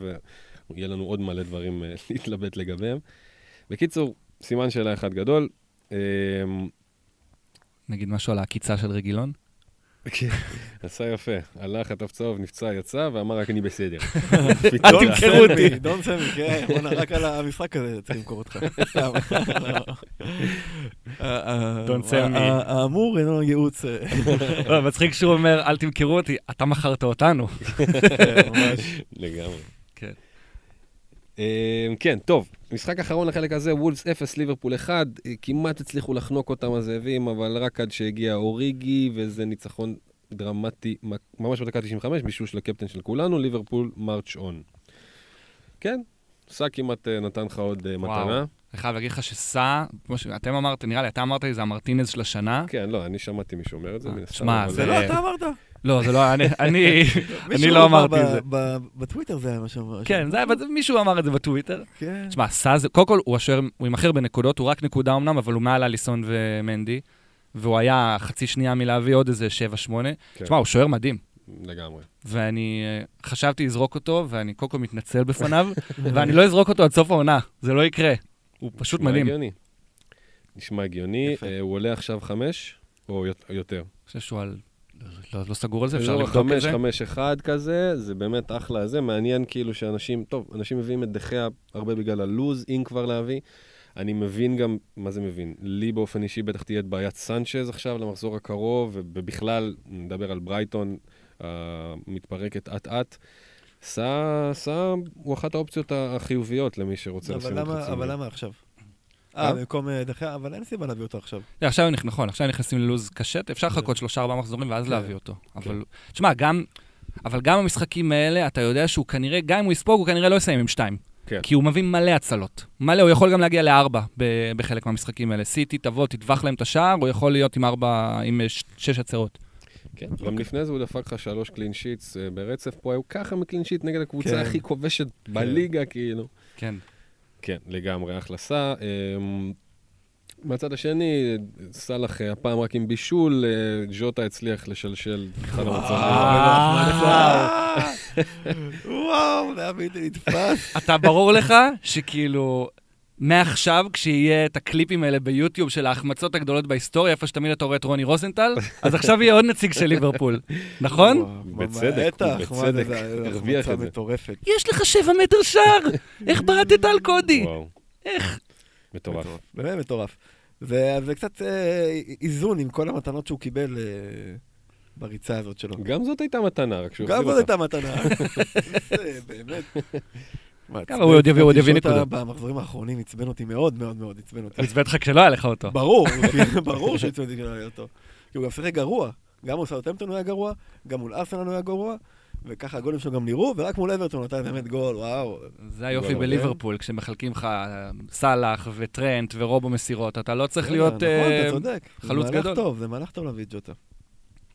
ויהיה לנו עוד מלא דברים אה, להתלבט לגביהם. בקיצור, סימן שאלה אחד גדול. אמ, נגיד משהו על העקיצה של רגילון? כן, עשה יפה. הלך, חטף צהוב, נפצע, יצא, ואמר רק אני בסדר. אל תמכרו אותי. דון סמי, כן, רק על המשחק הזה צריך למכור אותך. סתם. דון סמי. האמור אינו ייעוץ. אה, לא, מצחיק שהוא אומר, אל תמכרו אותי, אתה מכרת אותנו. כן, ממש. לגמרי. כן. אמ, כן, טוב, משחק אחרון לחלק הזה, וולס 0, ליברפול 1, כמעט הצליחו לחנוק אותם הזאבים, אבל רק עד שהגיע אוריגי, וזה ניצחון דרמטי, ממש בדקה 95, בישול של הקפטן של כולנו, ליברפול מרץ' און. כן, סע כמעט אה, נתן לך עוד אה, וואו. מתנה. אני חייב להגיד לך שסע, כמו שאתם אמרתם, נראה לי, אתה אמרת לי, זה המרטינז של השנה. כן, לא, אני שמעתי מישהו אומר את זה, אה, מן הסתם. שמע, זה לא אתה אמרת? לא, זה לא, אני, אני, לא אמר אמרתי את זה. בטוויטר זה היה מה שאמר. כן, זה היה, מישהו אמר את זה בטוויטר. כן. תשמע, סע זה, קודם כל, הוא השוער, הוא עם הכי הרבה נקודות, הוא רק נקודה אמנם, אבל הוא מעל אליסון ומנדי, והוא היה חצי שנייה מלהביא עוד איזה 7-8. כן, תשמע, הוא שוער מדהים. לגמרי. ואני אה, חשבתי לזרוק אותו, ואני קודם כל מתנצל בפניו, ואני לא אזרוק אותו עד סוף העונה, זה לא יקרה. הוא פשוט נשמע מדהים. הגיוני. נשמע הגיוני. אה, הוא עולה עכשיו חמש, או יות- יותר. אני חושב שהוא על... לא, לא סגור על זה, אפשר אזור לבדוק את זה. חמש, אחד כזה, זה באמת אחלה זה. מעניין כאילו שאנשים, טוב, אנשים מביאים את דחיה הרבה בגלל הלוז, אם כבר להביא. אני מבין גם, מה זה מבין? לי באופן אישי בטח תהיה את בעיית סנצ'ז עכשיו למחזור הקרוב, ובכלל, נדבר על ברייטון, המתפרקת אט-אט. סע, סע, הוא אחת האופציות החיוביות למי שרוצה לשים למה- חצי אבל. למה עכשיו? אה? אה, במקום אה, דחיה, אבל אין סיבה להביא אותו עכשיו. לא, עכשיו נכון, עכשיו נכנסים ללוז קשה, אפשר כן. לחכות שלושה ארבעה מחזורים ואז כן. להביא אותו. אבל, תשמע, גם, אבל גם במשחקים האלה, אתה יודע שהוא כנראה, גם אם הוא יספוג, הוא כנראה לא יסיים עם שתיים. כן. כי הוא מביא מלא הצלות. מלא, הוא יכול גם להגיע לארבע ב- בחלק מהמשחקים האלה. סיטי, תבוא, תטווח להם את השער, הוא יכול להיות עם ארבע, עם אה, שש הצרות. כן, גם לפני זה הוא דפק לך שלוש קלין שיטס אה, ברצף, פה היו ככה מקלין שיט נגד הקבוצה כן. הכי כובשת בליגה, כאילו. כן. כן, לגמרי, אחלה סע. אמ, מהצד השני, סאלח אה, הפעם רק עם בישול, אה, ג'וטה הצליח לשלשל אחד המצבים. וואו, וואו, זה היה בלתי נתפס. אתה ברור לך שכאילו, מעכשיו, כשיהיה את הקליפים האלה ביוטיוב של ההחמצות הגדולות בהיסטוריה, איפה שתמיד אתה רואה את רוני רוזנטל, אז עכשיו יהיה עוד נציג של ליברפול, נכון? בצדק, בצדק, הרוויח את זה. מטורפת. יש לך שבע מטר שער! איך בעטת על קודי? איך? מטורף. באמת מטורף. זה קצת אה, איזון עם כל המתנות שהוא קיבל אה, בריצה הזאת שלו. גם זאת הייתה מתנה, רק שהוא גם החזיר זאת אותה. הייתה מתנה. זה באמת. כמה הוא עוד יביא- הוא עוד יביא נקודות. במחזורים האחרונים עצבן אותי מאוד מאוד מאוד, עצבן אותי. עצבן אותך כשלא היה לך אותו. ברור, ברור שהוא עצבן אותי כשלא היה אותו. כי הוא גם שיחק גרוע. גם מול סאוטהמפטון הוא היה גרוע, גם מול ארסנל הוא היה גרוע, וככה הגולים שלו גם נראו, ורק מול אברטון נתן באמת גול, וואו. זה היופי בליברפול, כשמחלקים לך אה, סאלח וטרנט ורובו מסירות, אתה לא צריך להיות... נכון, אה, אתה צודק. חלוץ זה גדול. מהלך טוב, זה מהלך טוב להביא את ג'וטה.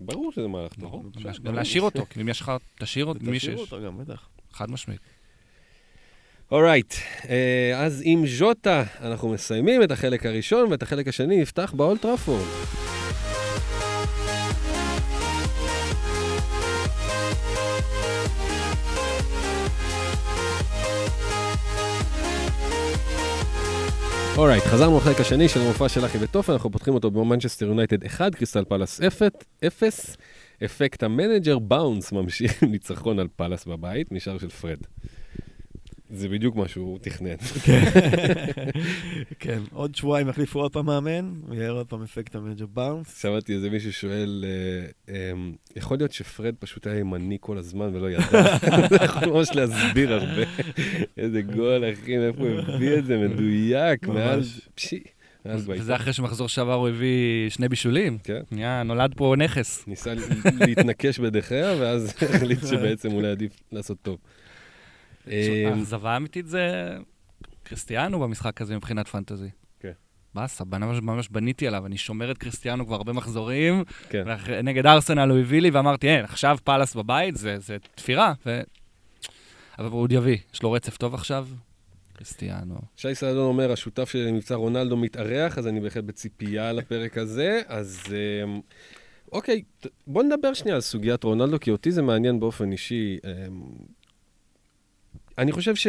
ברור שזה מהלך טוב. עכשיו, גם. להשאיר אותו, אם יש לך, תשאיר אותו, מי שיש. אותו גם, בטח. חד משמעית. אורייט, אה, אז עם ז'וטה אנחנו מסיימים את החלק הראשון, ואת החלק השני נפתח באולטראפורד. Alright, חזרנו לחלק השני של המופע של אחיתופל, אנחנו פותחים אותו במנצ'סטר יונייטד 1, קריסטל פלאס 0, אפקט ה manager bounce ממשיך עם ניצחון על פלאס בבית, משער של פרד. זה בדיוק מה שהוא תכנן. כן, עוד שבועיים יחליפו עוד פעם מאמן, ויהיה עוד פעם אפקט ה manager bounce. שמעתי איזה מישהו שואל, אה, אמ, יכול להיות שפרד פשוט היה ימני כל הזמן ולא ידע? זה יכול ממש להסביר הרבה. איזה גול, אחי, מאיפה הוא הביא את זה? מדויק. מעל... פשי. בעיטה. וזה אחרי שמחזור שעבר הוא הביא שני בישולים. כן. יא, נולד פה נכס. ניסה להתנקש בדחיה, ואז החליט שבעצם אולי עדיף לעשות טוב. אמ, האכזבה האמיתית זה קריסטיאנו במשחק הזה מבחינת פנטזי. כן. באסה, ממש, ממש בניתי עליו, אני שומר את קריסטיאנו כבר הרבה מחזורים, כן. נגד ארסנל הוא הביא לי, ואמרתי, אין, עכשיו פאלאס בבית, זה, זה תפירה. ו... אבל הוא עוד יביא, יש לו רצף טוב עכשיו, קריסטיאנו. שי סעדון אומר, השותף של מבצע רונלדו מתארח, אז אני בהחלט בציפייה לפרק הזה. אז אמ, אוקיי, בוא נדבר שנייה על סוגיית רונלדו, כי אותי זה מעניין באופן אישי. אני חושב ש...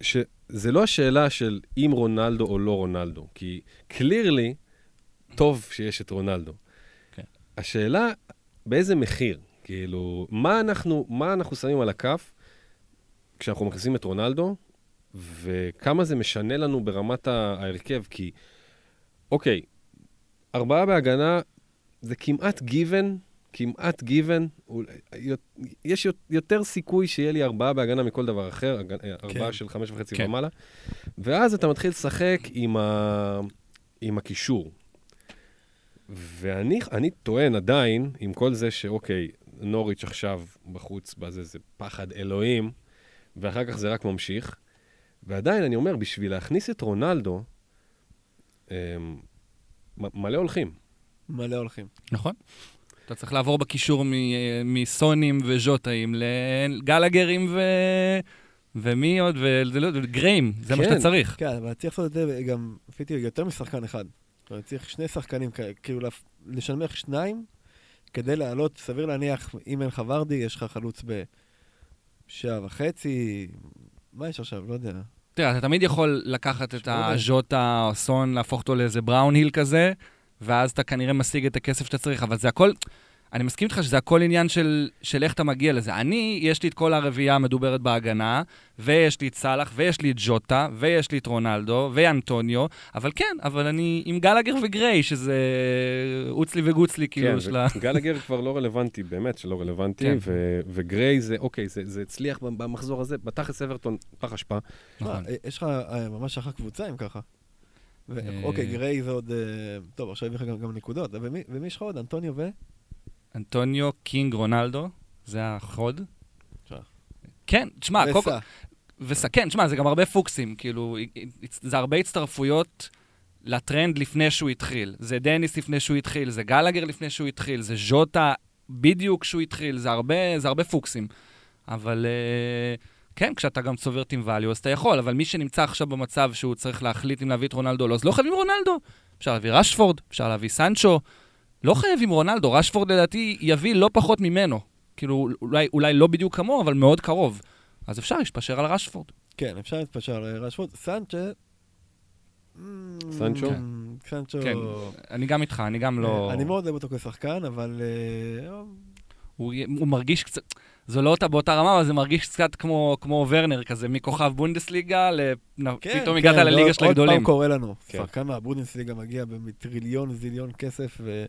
שזה לא השאלה של אם רונלדו או לא רונלדו, כי קלירלי, טוב שיש את רונלדו. כן. השאלה, באיזה מחיר? כאילו, מה אנחנו, מה אנחנו שמים על הכף כשאנחנו מכניסים את רונלדו, וכמה זה משנה לנו ברמת ההרכב, כי, אוקיי, ארבעה בהגנה זה כמעט גיוון, כמעט גיוון, יש יות- יותר סיכוי שיהיה לי ארבעה בהגנה מכל דבר אחר, הג- ארבעה כן. של חמש וחצי כן. ומעלה, ואז אתה מתחיל לשחק עם, ה... עם הקישור. ואני אני טוען עדיין, עם כל זה שאוקיי, נוריץ' עכשיו בחוץ, בזה זה פחד אלוהים, ואחר כך זה רק ממשיך. ועדיין, אני אומר, בשביל להכניס את רונלדו, אמ, מלא הולכים. מלא הולכים. נכון. אתה צריך לעבור בקישור מסונים וז'וטאים לגלגרים ו... ומי עוד? וזה לא- וגריים, זה מה כן. שאתה צריך. כן, אבל צריך לעשות את זה גם, לפי דעתי, יותר משחקן אחד. צריך שני שחקנים, כאילו לשנמך שניים, כדי לעלות, סביר להניח, אם אין לך ורדי, יש לך חלוץ בשעה וחצי, מה יש עכשיו? לא יודע. תראה, אתה תמיד יכול לקחת את. הז'וטה או סון, להפוך אותו לאיזה בראון היל כזה, ואז אתה כנראה משיג את הכסף שאתה צריך, אבל זה הכל... אני מסכים איתך שזה הכל עניין של, של איך אתה מגיע לזה. אני, יש לי את כל הרביעייה המדוברת בהגנה, ויש לי את סאלח, ויש לי את ג'וטה, ויש לי את רונלדו, ואנטוניו, אבל כן, אבל אני עם גלגר וגריי, שזה אוצלי וגוצלי, כאילו, כן, של ה... גלגר כבר לא רלוונטי, באמת שלא רלוונטי, כן. ו- וגריי זה, אוקיי, זה, זה הצליח במחזור הזה, בתכלס אברטון, פח אשפה. נכון. מה, יש לך אה, ממש אחת קבוצה אם ככה. אה. אוקיי, גריי זה עוד... אה, טוב, עכשיו יביא לך גם- נקודות. ומי יש לך עוד? אנטוניו ו... אנטוניו, קינג, רונלדו, זה החוד. כן, תשמע. וסע. וכן, תשמע, זה גם הרבה פוקסים, כאילו, זה הרבה הצטרפויות לטרנד לפני שהוא התחיל. זה דניס לפני שהוא התחיל, זה גלגר לפני שהוא התחיל, זה ז'וטה בדיוק כשהוא התחיל, זה הרבה, זה הרבה פוקסים. אבל אה, כן, כשאתה גם צובר team value, אז אתה יכול, אבל מי שנמצא עכשיו במצב שהוא צריך להחליט אם להביא את רונלדו או לא, אז לא חייבים רונלדו. אפשר להביא רשפורד, אפשר להביא סנצ'ו. לא חייבים רונלדו, רשפורד לדעתי יביא לא פחות ממנו. כאילו, אולי, אולי לא בדיוק כמוהו, אבל מאוד קרוב. אז אפשר להתפשר על רשפורד. כן, אפשר להתפשר על רשפורד. סנצ'ה... סנצ'ו? כן, סנצ'ו... כן, אני גם איתך, אני גם לא... אני מאוד אוהב אותו כשחקן, אבל... אה, הוא, הוא מרגיש קצת, זו לא אותה באותה רמה, אבל זה מרגיש קצת כמו, כמו ורנר כזה, מכוכב בונדסליגה, לפתאום כן, הגעת כן, לליגה של הגדולים. עוד פעם קורה לנו. כן. שחקן מהבונדסליגה מגיע בטריליון, זיליון כסף, ו...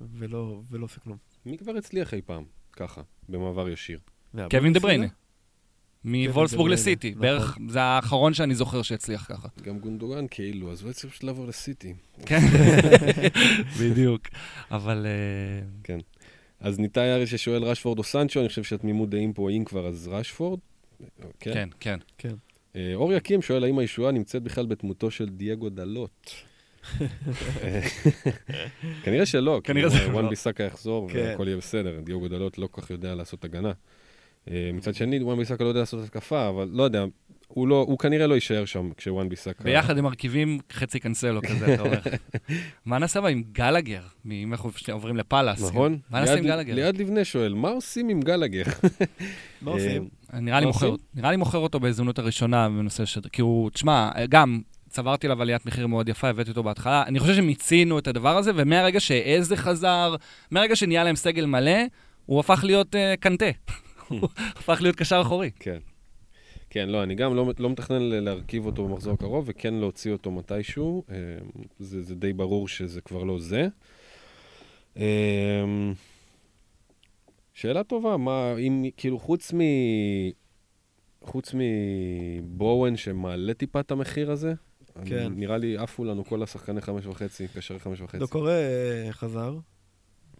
ולא, ולא עושה כלום. מי כבר הצליח אי פעם? ככה, במעבר ישיר. קווין דה בריינה. מוולסבורג לסיטי, נכון. בערך, זה האחרון שאני זוכר שהצליח ככה. גם גונדוגן כאילו, אז הוא צריך פשוט לעבור לסיטי. כן, בדיוק. אבל... אה, כן. אז ניתאי ארי ששואל רשפורד או סנצ'ו, אני חושב שהתמימות דעים פה, אם כבר, אז רשפורד. כן. כן, כן. אה, אור יקים שואל, האם הישועה נמצאת בכלל בדמותו של דייגו דלות? כנראה שלא. כנראה זה כאילו, לא. וואן ביסאקה יחזור כן. והכל יהיה בסדר. דייגו דלות לא כל כך יודע לעשות הגנה. אה, מצד שני, וואן ביסאקה לא יודע לעשות התקפה, אבל לא יודע, הוא לא- הוא כנראה לא יישאר שם כשוואן ביסאקה... ביחד הם מרכיבים חצי קנסלו כזה, אתה אומר. מה נעשה בה עם גלגר? אם אנחנו עוברים לפאלאס. נכון? מה נעשה עם ליד- גלגר? ליעד לבנה שואל, מה עושים עם גלגר? מה עושים? נראה לי מה מוכר, עושים? נראה לי מוכר אותו בהזדמנות הראשונה בנושא של... כי הוא, תשמע, גם צברתי עליו עליית מחיר מאוד יפה, הבאתי אותו בהתחלה. אני חושב שמיצינו את הדבר הזה, ומהרגע שאיזה חזר, מהרגע שנהיה להם סגל מלא, הוא הפך להיות uh, קנטה. הוא הפך להיות קשר אחורי. כן. כן, לא, אני גם לא, לא מתכנן להרכיב אותו במחזור הקרוב, וכן להוציא אותו מתישהו. אה, זה, זה די ברור שזה כבר לא זה. אה, שאלה טובה, מה, אם, כאילו, חוץ מ... חוץ מבואן שמעלה טיפה את המחיר הזה, כן. נראה לי עפו לנו כל השחקני חמש וחצי, קשרי חמש וחצי. דוקורי אה, חזר,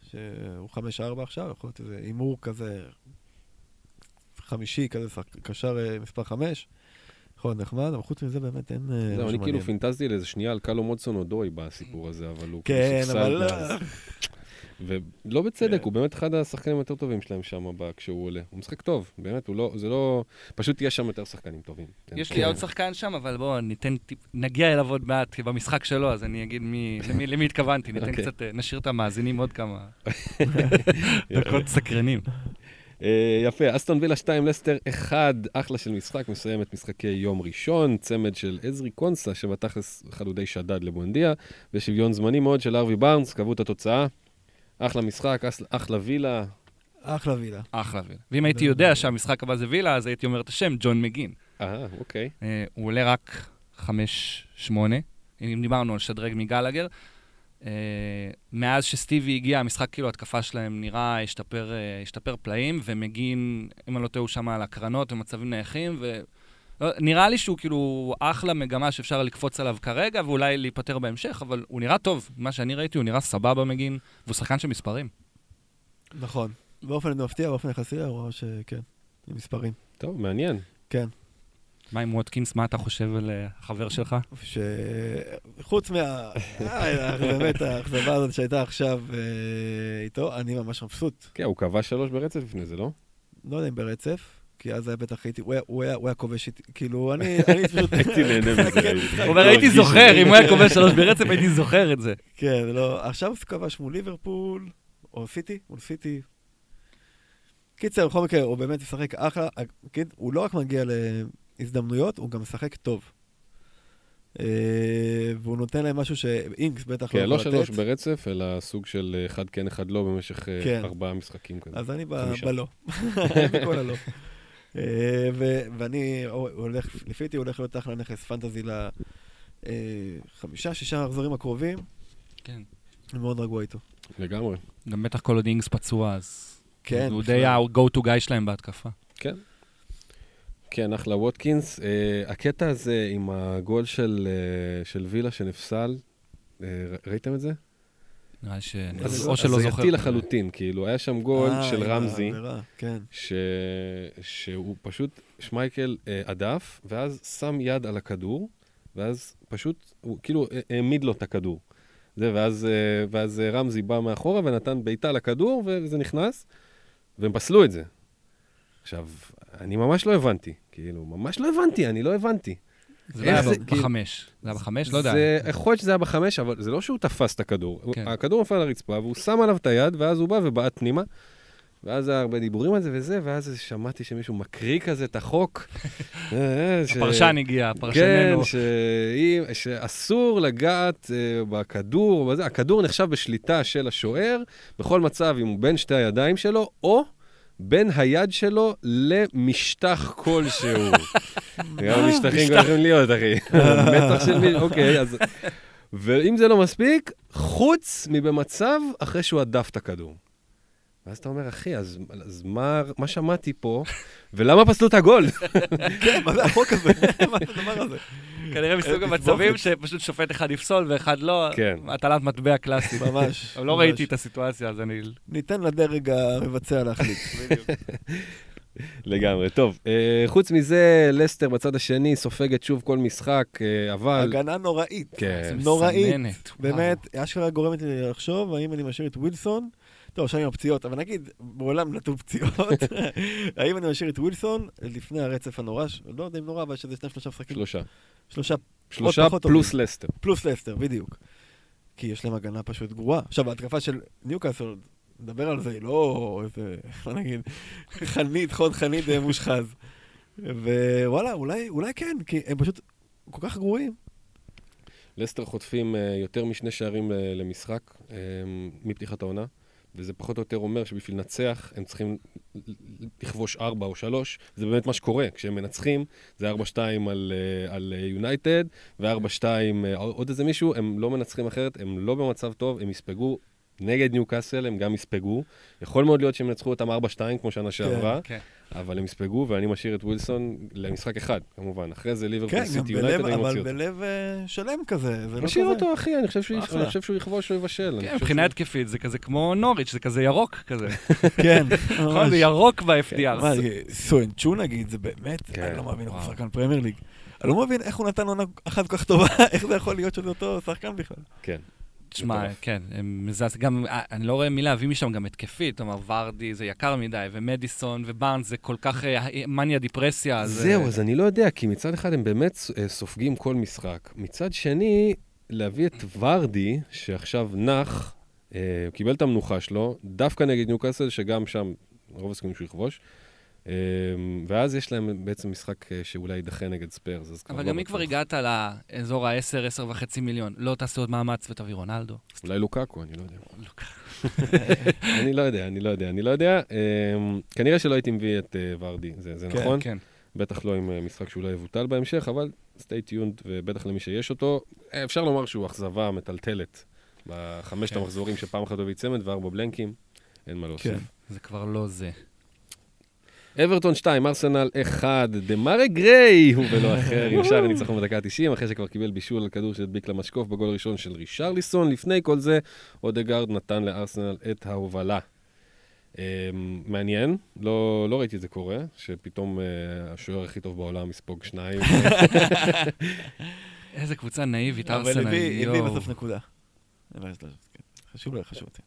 שהוא חמש ארבע עכשיו, יכול להיות איזה הימור כזה חמישי, כזה שחק- קשר אה, מספר חמש. להיות נחמד, אבל חוץ מזה באמת אין אה, זהו, אני כאילו. פינטזתי לאיזה שנייה על קלו מודסון אודוי בסיפור הזה, אבל הוא כן, כאילו סופסל אבל לא. ולא בצדק, כן. הוא באמת אחד השחקנים היותר טובים שלהם שם כשהוא עולה. הוא משחק טוב, באמת, הוא לא, זה לא... פשוט יש שם יותר שחקנים טובים. כן. יש לי עוד שחקן שם, אבל בואו ניתן טיפ, נגיע אליו עוד מעט, במשחק שלו, אז אני אגיד מי, למי, התכוונתי, ניתן אוקיי. קצת, אה, נשאיר את המאזינים עוד כמה. דקות סקרנים. אה, יפה, אסטון וילה 2, לסטר 1, אחלה של משחק, מסיים את משחקי יום ראשון, צמד של עזרי קונסה, שבתכלס חלודי שדד לבואנדיה, ושוויון זמני מאוד של ארווי בארנס, קבעו את התוצאה. אחלה משחק, אס- אחלה וילה. אחלה וילה. אחלה וילה. ואם הייתי יודע שהמשחק הבא זה וילה, אז הייתי אומר את השם, ג'ון מגין. אה, אוקיי. אה, הוא עולה רק 5-8, אם דיברנו על שדרג מגלגר. אה, מאז שסטיבי הגיע, המשחק, כאילו, התקפה שלהם נראה, השתפר, אה, השתפר פלאים, ומגין, אם אני לא טועה, הוא שם על הקרנות ומצבים נייחים, ו... לא, נראה לי שהוא כאילו אחלה מגמה שאפשר לקפוץ עליו כרגע, ואולי להיפטר בהמשך, אבל הוא נראה טוב. מה שאני ראיתי, הוא נראה סבבה מגין, והוא שחקן של מספרים. נכון. באופן מפתיע, באופן יחסי, הוא רואה שכן, עם מספרים. טוב, מעניין. כן. מה עם ווטקינס, מה אתה חושב על אה, החבר שלך? שחוץ מה... אה, באמת, האכזבה הזאת שהייתה עכשיו אה, איתו, אני ממש מבסוט. כן, הוא קבע שלוש ברצף לפני זה, לא? לא יודע אם ברצף, כי אז היה בטח הייתי, הוא היה- כובש איתי, כאילו, אני אני פשוט... הייתי נהנה מזה. כן, הוא אומר, הייתי זוכר, אם הוא היה כובש שלוש ברצף, הייתי זוכר את זה. כן, לא, עכשיו הוא כבש מול ליברפול, או סיטי, מול סיטי. קיצר, בכל מקרה, הוא באמת משחק אחלה, כן, הוא לא רק מגיע להזדמנויות, הוא גם משחק טוב. אה, והוא נותן להם משהו שאינקס בטח כן, לא לא יכול שלוש לתת. ברצף, אלא סוג של אה, אחד כן, אחד לא, במשך אה, כן. ארבעה משחקים כזה. אז אני. בלא. אני בכל הלא. ו- ואני הולך, לפי דעתי הולך להיות אחלה נכס פנטזי לחמישה, שישה מחזורים הקרובים. כן. אני מאוד רגוע איתו. לגמרי. גם בטח כל עוד אינגס פצוע, אז... כן. הוא. די ה-go to guy שלהם בהתקפה. כן. כן, אחלה ווטקינס. אה, הקטע הזה עם הגול של, אה, של וילה שנפסל, ר- ראיתם את זה? נראה לי ש... אז- או שלא זוכר. הזייתי לחלוטין, כאילו, היה שם גול אה, של רמזי, העבירה, כן. ש... שהוא פשוט, שמייקל אה, הדף, ואז שם יד על הכדור, ואז פשוט, הוא כאילו העמיד לו את הכדור. זה, ואז, אה, ואז רמזי בא מאחורה ונתן בעיטה לכדור, וזה נכנס, והם פסלו את זה. עכשיו, אני ממש לא הבנתי, כאילו, ממש לא הבנתי, אני לא הבנתי. זה לא היה זה, ב- כאילו- בחמש. זה היה בחמש? לא יודע. זה, יכול להיות שזה היה בחמש, אבל זה לא שהוא תפס את הכדור. כן. כן. הכדור נפל על הרצפה, והוא שם עליו את היד, ואז הוא בא ובעט פנימה. ואז היה הרבה דיבורים על זה וזה, ואז שמעתי שמישהו מקריא כזה את החוק. אה, ש- הפרשן הגיע, כן, פרשננו. שאי- שאסור לגעת אה, בכדור. הכדור נחשב בשליטה של השוער, בכל מצב אם הוא בין שתי הידיים שלו, או בין היד שלו למשטח כלשהו. גם משטחים גם יכולים להיות, אחי. מצח של מישהו, אוקיי, אז... ואם זה לא מספיק, חוץ מבמצב אחרי שהוא הדף את הכדור. ואז אתה אומר, אחי, אז, אז מה, מה שמעתי פה, ולמה פסלו את הגול? כן, מה זה החוק הזה? מה זה הדבר הזה? כנראה מסוג המצבים שפשוט שופט אחד יפסול ואחד לא. כן. הטלת מטבע קלאסית. ממש. אבל לא. ראיתי את הסיטואציה, אז אני... ניתן לדרג המבצע להחליט. לגמרי. טוב, אה, חוץ מזה, לסטר בצד השני סופגת שוב כל משחק, אה, אבל... הגנה נוראית. כן. נוראית. באמת, אשכרה גורמת לי לחשוב האם אני משאיר את ווילסון, טוב, עכשיו עם הפציעות, אבל נגיד, בעולם נטו פציעות, האם אני משאיר את ווילסון לפני הרצף הנורא, לא יודע אם נורא, אבל שזה שניים שלושה משחקים, שלושה. שלושה שלושה פלוס לסטר. פלוס לסטר, בדיוק. כי יש להם הגנה פשוט גרועה. עכשיו, ההתקפה של ניוקאסל, נדבר על זה, היא לא איזה, איך נגיד, חנית, חוד חנית אה, מושחז. ווואלה, אולי, אולי כן, כי הם פשוט כל כך גרועים. לסטר חוטפים אה, יותר משני שערים אה, למשחק מפתיחת העונה, וזה פחות או יותר אומר שבשביל לנצח הם צריכים לכבוש ארבע או שלוש, זה באמת מה שקורה, כשהם מנצחים זה ארבע שתיים על אה, על יונייטד, וארבע שתיים אה, עוד איזה מישהו, הם לא מנצחים אחרת, הם לא במצב טוב, הם יספגו. נגד ניוקאסל הם גם יספגו. יכול מאוד להיות שהם ינצחו אותם 4-2 כמו שנה שעברה, כן. אבל הם יספגו, ואני משאיר את ווילסון למשחק אחד, כמובן. אחרי זה ליברפול כן, סיטי יונייטד, אני אבל מוציא אותו. בלב אה, שלם כזה, זה לא משאיר כזה. אותו, אחי, אני חושב שהוא-. אני חושב שהוא יכבוש או יבשל. כן, מבחינה שהוא- התקפית זה כזה כמו נוריץ', זה כזה ירוק כזה. כן, נכון? ממש. זה ירוק ב-FDR. מה, סויונצ'ו נגיד, זה באמת, כן. אני לא מאמין, הוא. שחקן פרמייר ליג. אני לא מבין איך הוא נתן עונה אחת כל כך טובה, איך זה יכול להיות שזה אותו שחקן בכלל. כן. תשמע. כן, מזעז... גם, אה, אני לא רואה מי להביא משם גם התקפית, כלומר, ורדי זה יקר מדי, ומדיסון ובארנס זה כל כך אה, מניה דיפרסיה. זהו, אה, אז אני לא יודע, כי מצד אחד הם באמת אה, סופגים כל משחק. מצד שני, להביא את ורדי, שעכשיו נח, אה, הוא קיבל את המנוחה שלו, דווקא נגד ניוקאסל, שגם שם רוב הסיכויים שהוא יכבוש. אה, ואז יש להם בעצם משחק אה, שאולי יידחה נגד ספיירס, אז כבר אבל לא גם אם. כבר הגעת לאזור ה-10, 10 וחצי מיליון, לא תעשו עוד מאמץ ותביא רונלדו. אולי לוקקו, אני לא יודע. אני לא יודע, אני לא יודע, אני לא יודע. אה, כנראה שלא הייתי מביא את אה, ורדי, זה כן. נכון. כן. בטח לא עם אה, משחק שאולי יבוטל בהמשך, אבל stay tuned, ובטח למי שיש אותו. אפשר לומר שהוא אכזבה מטלטלת בחמשת כן. המחזורים שפעם אחת הוא הביא צמד וארבע בלנקים, אין מה להוסיף. כן. זה כבר לא זה. אברטון 2, ארסנל 1, דה מארה גריי הוא ולא אחר, עם שער הניצחון בדקה ה-90, אחרי שכבר קיבל בישול על כדור שהדביק למשקוף בגול הראשון של רישרליסון. לפני כל זה, אודגרד נתן לארסנל את ההובלה. אה, מעניין, לא, לא ראיתי את זה קורה, שפתאום אה, השוער הכי טוב בעולם יספוג שניים. איזה קבוצה נאיבית, אבל ארסנל. הביא הביא. בסוף נקודה. אבל כן, חשוב לי, חשוב אותי.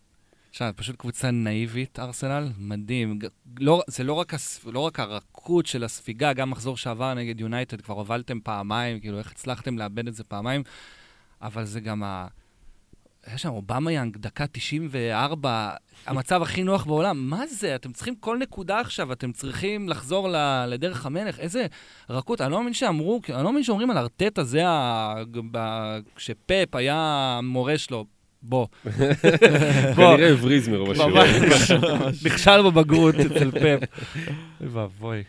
עכשיו, פשוט קבוצה נאיבית, ארסנל, מדהים. לא, זה לא רק, הס, לא רק הרכות של הספיגה, גם מחזור שעבר נגד יונייטד, כבר הובלתם פעמיים, כאילו, איך הצלחתם לאבד את זה פעמיים, אבל זה גם ה... יש שם אובמה יאנג, דקה 94, המצב הכי נוח בעולם. מה זה? אתם צריכים כל נקודה עכשיו, אתם צריכים לחזור ל- לדרך המלך. איזה רכות. אני לא מאמין שאמרו, אני לא מאמין שאומרים על ארטטה, זה ה... כשפאפ היה מורה שלו. בוא. כנראה הבריז מרוב. ממש. נכשל בבגרות אצל פאפ. אוי ואבוי.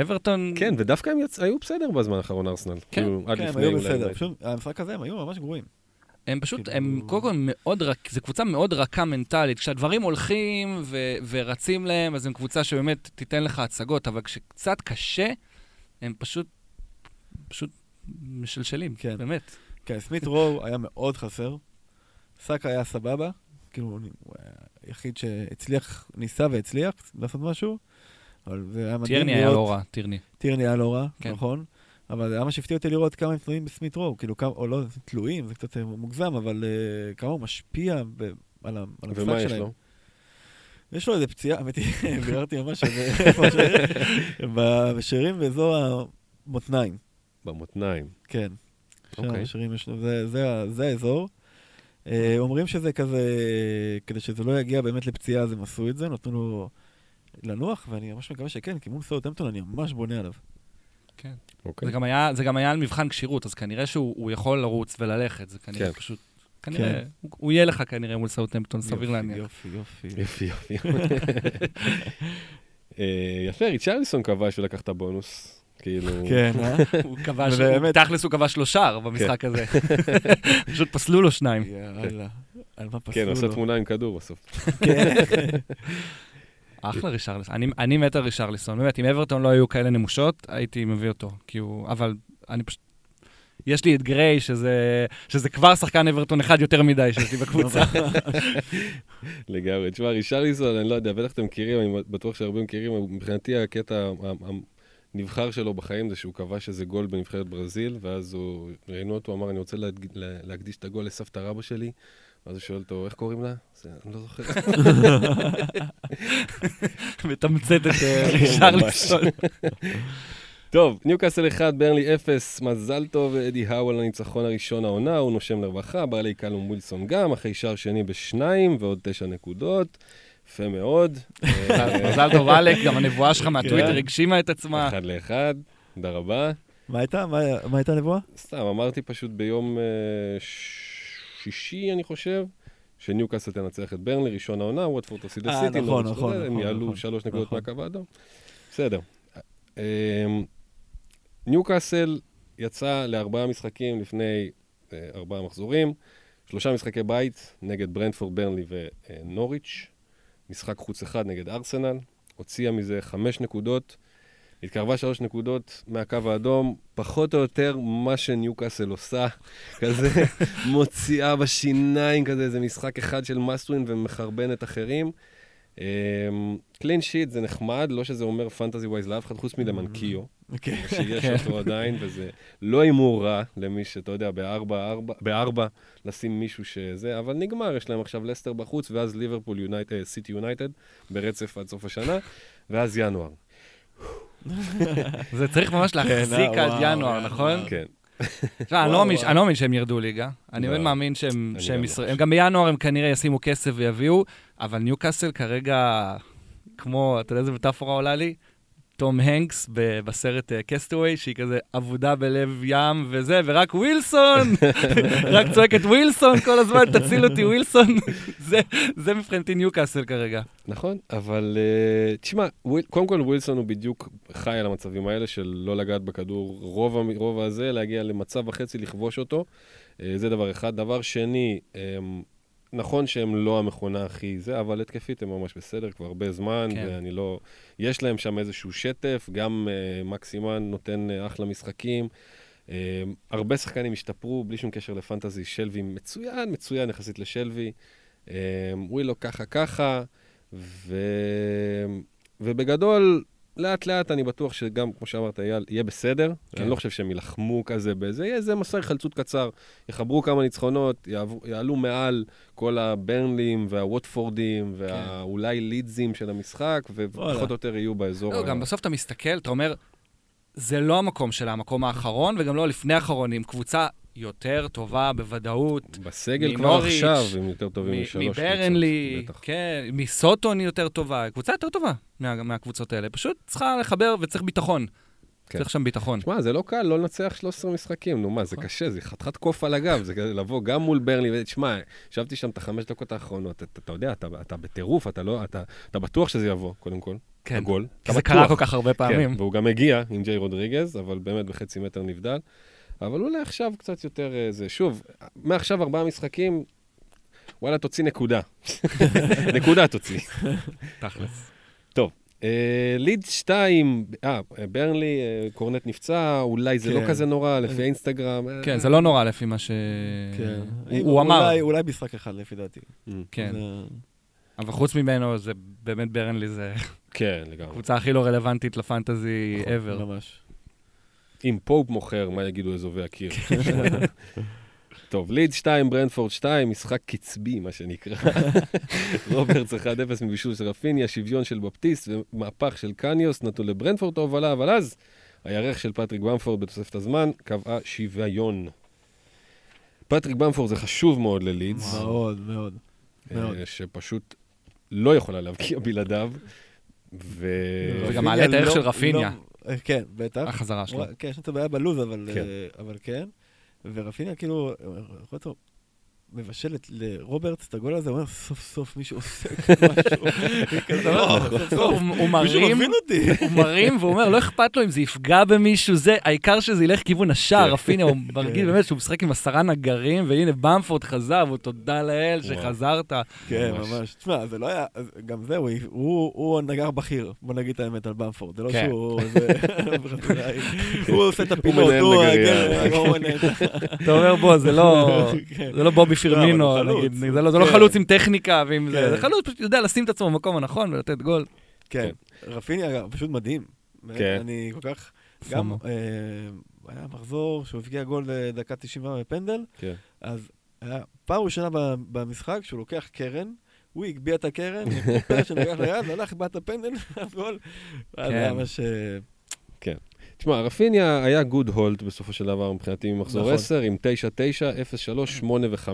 אברטון... כן, ודווקא הם יצ... היו בסדר בזמן האחרון, ארסנל. כן, כאילו, כן, הם היו. בסדר. המשחק הזה הם היו ממש גרועים. הם פשוט, כאילו- הם קודם כל מאוד רק, זו קבוצה מאוד רכה מנטלית. כשהדברים הולכים ו- ורצים להם, אז הם קבוצה שבאמת תיתן לך הצגות, אבל כשקצת קשה, הם פשוט, פשוט משלשלים, כן. באמת. כן, סמית רו היה מאוד חסר. סאקה היה סבבה, כאילו, הוא היה היחיד שהצליח, ניסה והצליח לעשות משהו, אבל זה היה מדהים טירני היה לא רע, טירני. טירני היה לא רע, כן. נכון. אבל זה היה מה שהפתיע אותי לראות כמה הם תלויים בסמית רואו, כאילו כמה, או לא תלויים, זה קצת מוגזם, אבל uh, כמה הוא משפיע ב, על, ה- על ומה המשחק יש שלהם. לו? יש לו איזה פציעה, האמת היא, ביררתי ממש, בשרירים באזור המותניים, במותניים. כן. אוקיי. בשרירים יש לו, זה- זה זה האזור. אה, אומרים שזה כזה, כדי שזה לא יגיע באמת לפציעה, אז הם עשו את זה, נתנו לו לנוח, ואני ממש מקווה שכן, כי מול סאוטהמפטון אני ממש בונה עליו. כן. אוקיי. זה גם היה- זה גם היה על מבחן כשירות, אז כנראה שהוא הוא יכול לרוץ וללכת, זה כנראה כן. פשוט... כנראה, כן. הוא- הוא יהיה לך כנראה מול סאוטהמפטון, סביר יופי, להניח. יופי, יופי. יופי, יופי. אה, יפה, ריצ'רליסון כבש ולקח את הבונוס. כאילו... כן, אה? הוא כבש, תכלס הוא כבש לו שער במשחק הזה. פשוט פסלו לו שניים. יאללה. על מה פסלו כן? עושה תמונה עם כדור בסוף. כן. אחלה רישרליסון. אני, אני מת על רישרליסון. באמת, אם אברטון לא היו כאלה נמושות, הייתי מביא אותו. כי הוא... אבל אני פשוט... יש לי את גריי, שזה, שזה כבר שחקן אברטון אחד יותר מדי שיש לי בקבוצה. לגמרי. תשמע, רישרליסון, אני לא יודע, בטח אתם מכירים, אני בטוח שהרבה מכירים, מבחינתי הקטע הנבחר שלו בחיים זה שהוא כבש איזה גול בנבחרת ברזיל, ואז הוא, ראיינו אותו, אמר, אני רוצה להדג- לה- להקדיש את הגול לסבתא רבא שלי, ואז הוא שואל אותו, איך קוראים לה? אני לא זוכר. מתמצת את אה, רישרליסון. טוב, ניוקאסל 1, ברנלי 0, מזל טוב, אדי האו על הניצחון הראשון העונה, הוא נושם לרווחה, ברלי קלום ווילסון גם, אחרי שער שני בשניים ועוד תשע נקודות, יפה מאוד. אה, מזל טוב, אלק, גם הנבואה שלך מהטוויטר הגשימה את עצמה. אחד לאחד, תודה רבה. מה הייתה? מה מה הייתה הנבואה? סתם, אמרתי פשוט ביום אה, שישי, אני חושב, שניוקאסל תנצח את ברנלי, ראשון העונה, ווטפורד תפסיד אה, לסיטי, נכון, נוריץ' נכון, וזה, הם נכון, יעלו נכון, שלוש נקודות נכון. מהקו האדום. בסדר. אה, ניוקאסל יצא לארבעה משחקים לפני ארבעה מחזורים, שלושה משחקי בית נגד ברנדפורד, ברנלי ונוריץ', משחק חוץ אחד נגד ארסנל, הוציאה מזה חמש נקודות, התקרבה שלוש נקודות מהקו האדום, פחות או יותר מה שניוקאסל עושה, כזה מוציאה בשיניים כזה, איזה משחק אחד של must win ומחרבנת אחרים. clean sheet זה נחמד, לא שזה אומר fantasy wise לאף אחד, חוץ מלמנקיו, כן. שיש אותו עדיין, וזה לא הימור רע למי שאתה יודע, בארבע, ארבע, בארבע לשים מישהו שזה, אבל נגמר, יש להם עכשיו לסטר בחוץ, ואז ליברפול יונייטד, סיטי יונייטד, ברצף עד סוף השנה, ואז ינואר. זה צריך ממש להחזיק אה, עד ינואר, וואו. נכון? כן. תשמע, אני לא מאמין-. אני לא מאמין שהם ירדו ליגה. אני לא. באמת מאמין שהם לא ישראל... הם גם בינואר הם כנראה ישימו כסף ויביאו, אבל ניוקאסל כרגע, כמו, אתה יודע איזה מטאפורה עולה לי? תום הנקס בסרט קסטווי, שהיא כזה אבודה בלב ים וזה, ורק ווילסון, רק צועקת ווילסון כל הזמן, תציל אותי ווילסון. זה- זה מבחינתי ניוקאסל כרגע. נכון, אבל uh, תשמע, וויל, קודם כל ווילסון הוא בדיוק חי על המצבים האלה של לא לגעת בכדור רוב, רוב הזה, להגיע למצב וחצי, לכבוש אותו. Uh, זה דבר אחד. דבר שני, um, נכון שהם לא המכונה הכי זה, אבל התקפית הם ממש בסדר כבר הרבה זמן, כן. ואני לא... יש להם שם איזשהו שטף, גם uh, מקסימן נותן uh, אחלה משחקים. Um, הרבה שחקנים השתפרו, בלי שום קשר לפנטזי, שלוי מצוין, מצוין יחסית לשלוי. Um, ווילו ככה ככה, ו... ובגדול, לאט לאט אני בטוח שגם, כמו שאמרת, אייל, יהיה בסדר. כן. כן. אני לא חושב שהם יילחמו כזה בזה, יהיה איזה מסע חלצות קצר, יחברו כמה ניצחונות, יעברו, יעלו מעל כל הברנלים והווטפורדים והאולי לידזים של המשחק. ופחות או יותר יהיו באזור. לא, גם בסוף אתה מסתכל, אתה אומר, זה לא המקום שלה, המקום האחרון, וגם לא לפני האחרון, עם קבוצה יותר טובה בוודאות. בסגל כבר עכשיו הם יותר טובים משלוש מברנלי, קבוצות, בטח. כן, מסוטון היא יותר טובה, קבוצה יותר טובה מה, מהקבוצות האלה. פשוט צריכה לחבר וצריך ביטחון. כן. צריך שם ביטחון. שמע, זה לא קל לא לנצח 13 משחקים, נו מה, זה נכון. קשה, זה חתיכת קוף על הגב, זה כזה לבוא גם מול ברנלי, ותשמע, ישבתי שם את החמש דקות האחרונות, אתה, אתה יודע, אתה, אתה בטירוף, אתה לא, אתה, אתה בטוח שזה יבוא, קודם כל, כן. הגול. כי זה בטוח. קרה כל כך הרבה פעמים. כן, והוא גם הגיע עם ג'יי רודריגז, אבל באמת בחצי מטר נבדל. אבל אולי עכשיו קצת יותר אה, זה. שוב, מעכשיו ארבעה משחקים, וואלה, תוציא נקודה. נקודה תוציא. תכלס. טוב, אה, ליד 2, אה, ברנלי, אה, קורנט נפצע, אולי זה לא כן. כזה נורא, לפי האינסטגרם. כן, זה לא נורא לפי מה ש... כן. הוא- אמר. אולי- משחק אחד, לפי דעתי. Mm, כן, אבל חוץ ממנו, זה באמת ברנלי, זה כן, לגמרי. הקבוצה הכי לא רלוונטית לפנטזי נכון, ever. ממש. אם פופ מוכר, מה יגידו אזובי הקיר? טוב, לידס 2, ברנטפורד 2, משחק קצבי, מה שנקרא. רוברטס 1-0 מבישול של רפיניה, שוויון של בפטיסט ומהפך של קאנוס נתנו לברנטפורד ההובלה, אבל אז הירך של פטריק במפורד בתוספת הזמן קבעה שוויון. פטריק במפורד זה חשוב מאוד ללידס, מאוד, מאוד. מאוד. אה, שפשוט לא יכולה להבקיע בלעדיו, ו... וגם מעלה את הערך לא- של רפיניה. אה, כן, בטח. החזרה שלו. כן, יש לו את הבעיה בלוז, אבל כן. אה, אבל כן. ורפיניה כאילו, אה, יכול להיות לו, מבשל את- לרוברטס את הגול הזה, הוא אומר, סוף סוף מישהו עושה משהו. "לא, סוף סוף, הוא מרים. הוא מרים והוא אומר, לא אכפת לו אם זה יפגע במישהו, זה, העיקר שזה ילך כיוון השער, כן. רפיניה, הוא מרגיש כן. באמת שהוא משחק עם עשרה נגרים, והנה במפורד חזר, והוא תודה לאל. שחזרת. כן, ממש. תשמע, זה לא היה, גם זהו, הוא- הוא נגר בכיר, בוא נגיד את האמת על במפורד. זה לא כן. שהוא... זה-. הוא עושה את הפינות, מנהל הוא נגרייה. הגר- הוא מנהל. אתה אומר, בוא, זה לא... כן. זה לא בובי פירמינו, נגיד. זה לא- זה לא כן. חלוץ עם טכניקה ועם זה, כן. זה חלוץ פשוט יודע לשים את עצמו במקום הנכון ולתת גול. כן, רפיניה אגב, פשוט מדהים. כן. אני כל כך... גם. אה, היה מחזור שהוא הבקיע גול לדקה 90 בפנדל, כן. אז היה פעם ראשונה במשחק שהוא לוקח קרן, הוא הגביה את הקרן, טיפה שנגח ליד, הלך, בעט הפנדל, גול. אז כן. תשמע, רפיניה היה גוד הולט בסופו של דבר מבחינתי ממחזור נכון. 10, עם 9, 9, 0, 3, 8 ו-5.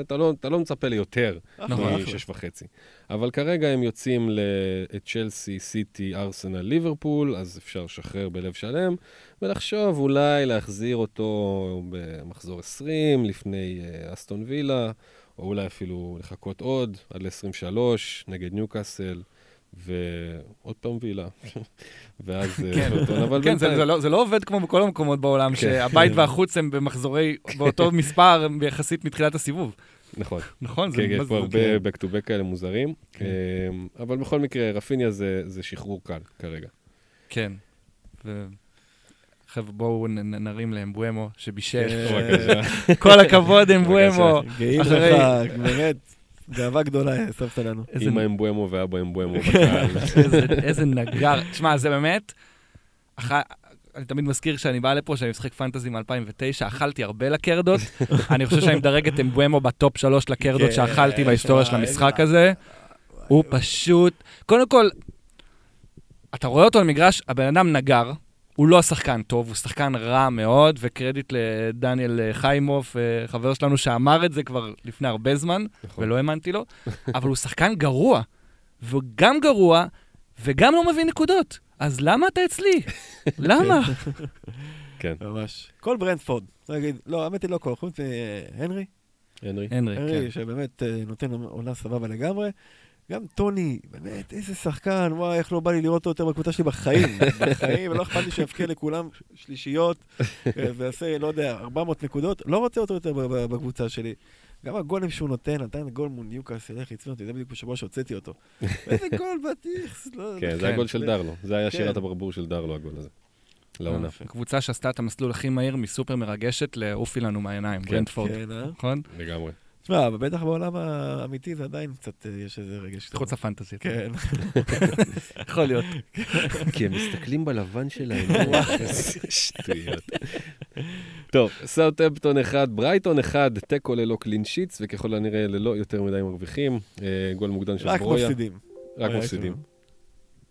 אתה לא, אתה לא מצפה ליותר נכון. אחלה. מ-6 וחצי. אבל כרגע הם יוצאים לצ'לסי, סיטי, ארסנל, ליברפול, אז אפשר לשחרר בלב שלם, ולחשוב אולי להחזיר אותו במחזור 20, לפני אה, אסטון וילה, או אולי אפילו לחכות עוד, עד ל-23, נגד ניוקאסל. ועוד פעם וילה, ואז אה, כן. אבל כן, זה- בינתיים- זה לא- זה לא עובד כמו בכל המקומות בעולם, כן. שהבית והחוץ הם במחזורי, באותו מספר יחסית מתחילת הסיבוב. נכון. נכון? זה כן, יש מה זה- פה הרבה כן. back to back כאלה מוזרים. כן. אמ, אבל בכל מקרה, רפיניה זה זה שחרור קל כרגע. כן. ו- חבר'ה, בואו נרים לאמבואמו, שבישל. כן. כל הכבוד, אמבואמו. גאים לך, באמת, גאווה גדולה הסבת לנו. איזה- אמא אמבואמו ואבא אמבואמו בקהל. איזה- נגר. תשמע, זה באמת... אני תמיד מזכיר כשאני בא לפה, שאני משחק פנטזי מ-2009, אכלתי הרבה לקרדות. אני חושב שאני מדרג את אמבואמו בטופ שלוש לקרדות כן, שאכלתי בהיסטוריה של שמע, המשחק איזה- הזה. הוא פשוט... קודם כל, אתה רואה אותו על מגרש, הבן אדם נגר, הוא לא שחקן טוב, הוא שחקן רע מאוד, וקרדיט לדניאל אה, חיימוף, אה, חבר שלנו שאמר את זה כבר לפני הרבה זמן, נכון. ולא האמנתי לו, אבל הוא שחקן גרוע. והוא גם גרוע, וגם לא מביא נקודות. אז למה אתה אצלי? למה? כן, ממש. כל ברנדפורד. נגיד, לא, האמת היא לא כל, חוץ מהנרי. הנרי. הנרי, כן. הנרי, שבאמת אה, נותן עונה סבבה לגמרי. גם טוני, באמת, איזה שחקן, וואי, איך לא בא לי לראות אותו יותר בקבוצה שלי בחיים. בחיים, ולא אכפת לי שיבקיע לכולם שלישיות, אה, ויעשה, לא יודע, 400 נקודות. לא רוצה אותו יותר בקבוצה שלי. גם הגולים שהוא נותן, נתן גול מול ניוקאסל, איך עצבן אותי, זה בדיוק בשבוע שהוצאתי אותו. איזה גול בטיח, לא... כן, כן. זה הגול של דרלו. זה היה כן. שירת הברבור של דרלו, הגול הזה. לעונה. קבוצה שעשתה את המסלול הכי מהיר מסופר מרגשת לעופי לנו מהעיניים, כן. ברנדפורד, כן, אה? נכון? לגמרי. תשמע, אבל בטח בעולם האמיתי זה עדיין קצת, אה, יש איזה רגש. חוץ לפנטזי. כן. יכול להיות. כי הם מסתכלים בלבן שלהם. שטויות. טוב, סאוטהמפטון 1, ברייטון 1, תיקו ללא clean sheets, וככל הנראה ללא יותר מדי מרוויחים. אה, גול מוקדם של רק ברויה. מפסידים. רק היה מפסידים.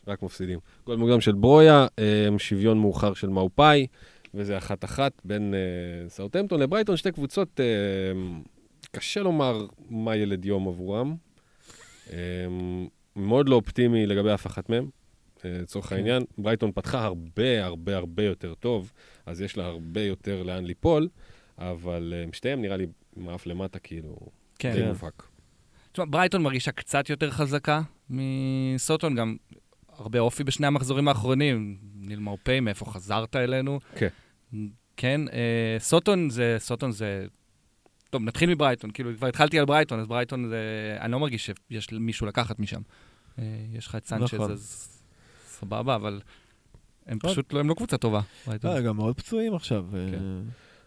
רק מפסידים. גול מוקדם של ברויה, אה, שוויון מאוחר של מופאי, וזה אחת-אחת בין אה, סאוטהמפטון לברייטון, שתי קבוצות, אה, קשה לומר מה ילד יום עבורם. אה, מאוד לא אופטימי לגבי אף אחת מהם, אה, לצורך כן. העניין. ברייטון פתחה הרבה הרבה הרבה יותר טוב, אז יש לה הרבה יותר לאן ליפול, אבל אה, שתיהם נראה לי האף למטה, כאילו, כן. די מובהק. תשמע, ברייטון מרגישה קצת יותר חזקה מסוטון, גם הרבה אופי בשני המחזורים האחרונים. ניל מאופי, מאיפה חזרת אלינו? כן. כן, אה, סוטון זה, סוטון זה... טוב, נתחיל מברייטון, כאילו, כבר התחלתי על ברייטון, אז ברייטון זה... אני לא מרגיש שיש מישהו לקחת משם. אה, יש לך את סנצ'ז, נכון. אז... סבבה, אבל הם. פשוט לא, הם לא קבוצה טובה. אה, גם מאוד פצועים עכשיו. אה, כן.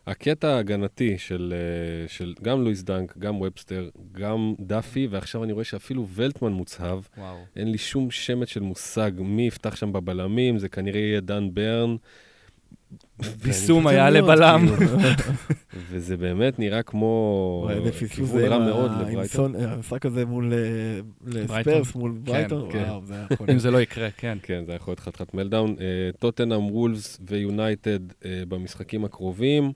הקטע ההגנתי של, של גם לואיס דנק, גם ובסטר, גם דאפי, ועכשיו אני רואה שאפילו ולטמן מוצהב. וואו. אין לי שום שמץ של מושג מי יפתח שם בבלמים, זה כנראה יהיה דן ברן. ביסומה ואני היה לבלם. כאילו. וזה באמת נראה כמו כיוון זה רע מאוד לברייטון. המשחק הזה מול אה, ברייטון. לספרס, מול ברייטון, כן. וואו, זה היה יכול אם. זה לא יקרה, כן. כן, זה יכול להיות חתיכת meltdown. טוטנאם, וולפס ויונייטד במשחקים הקרובים.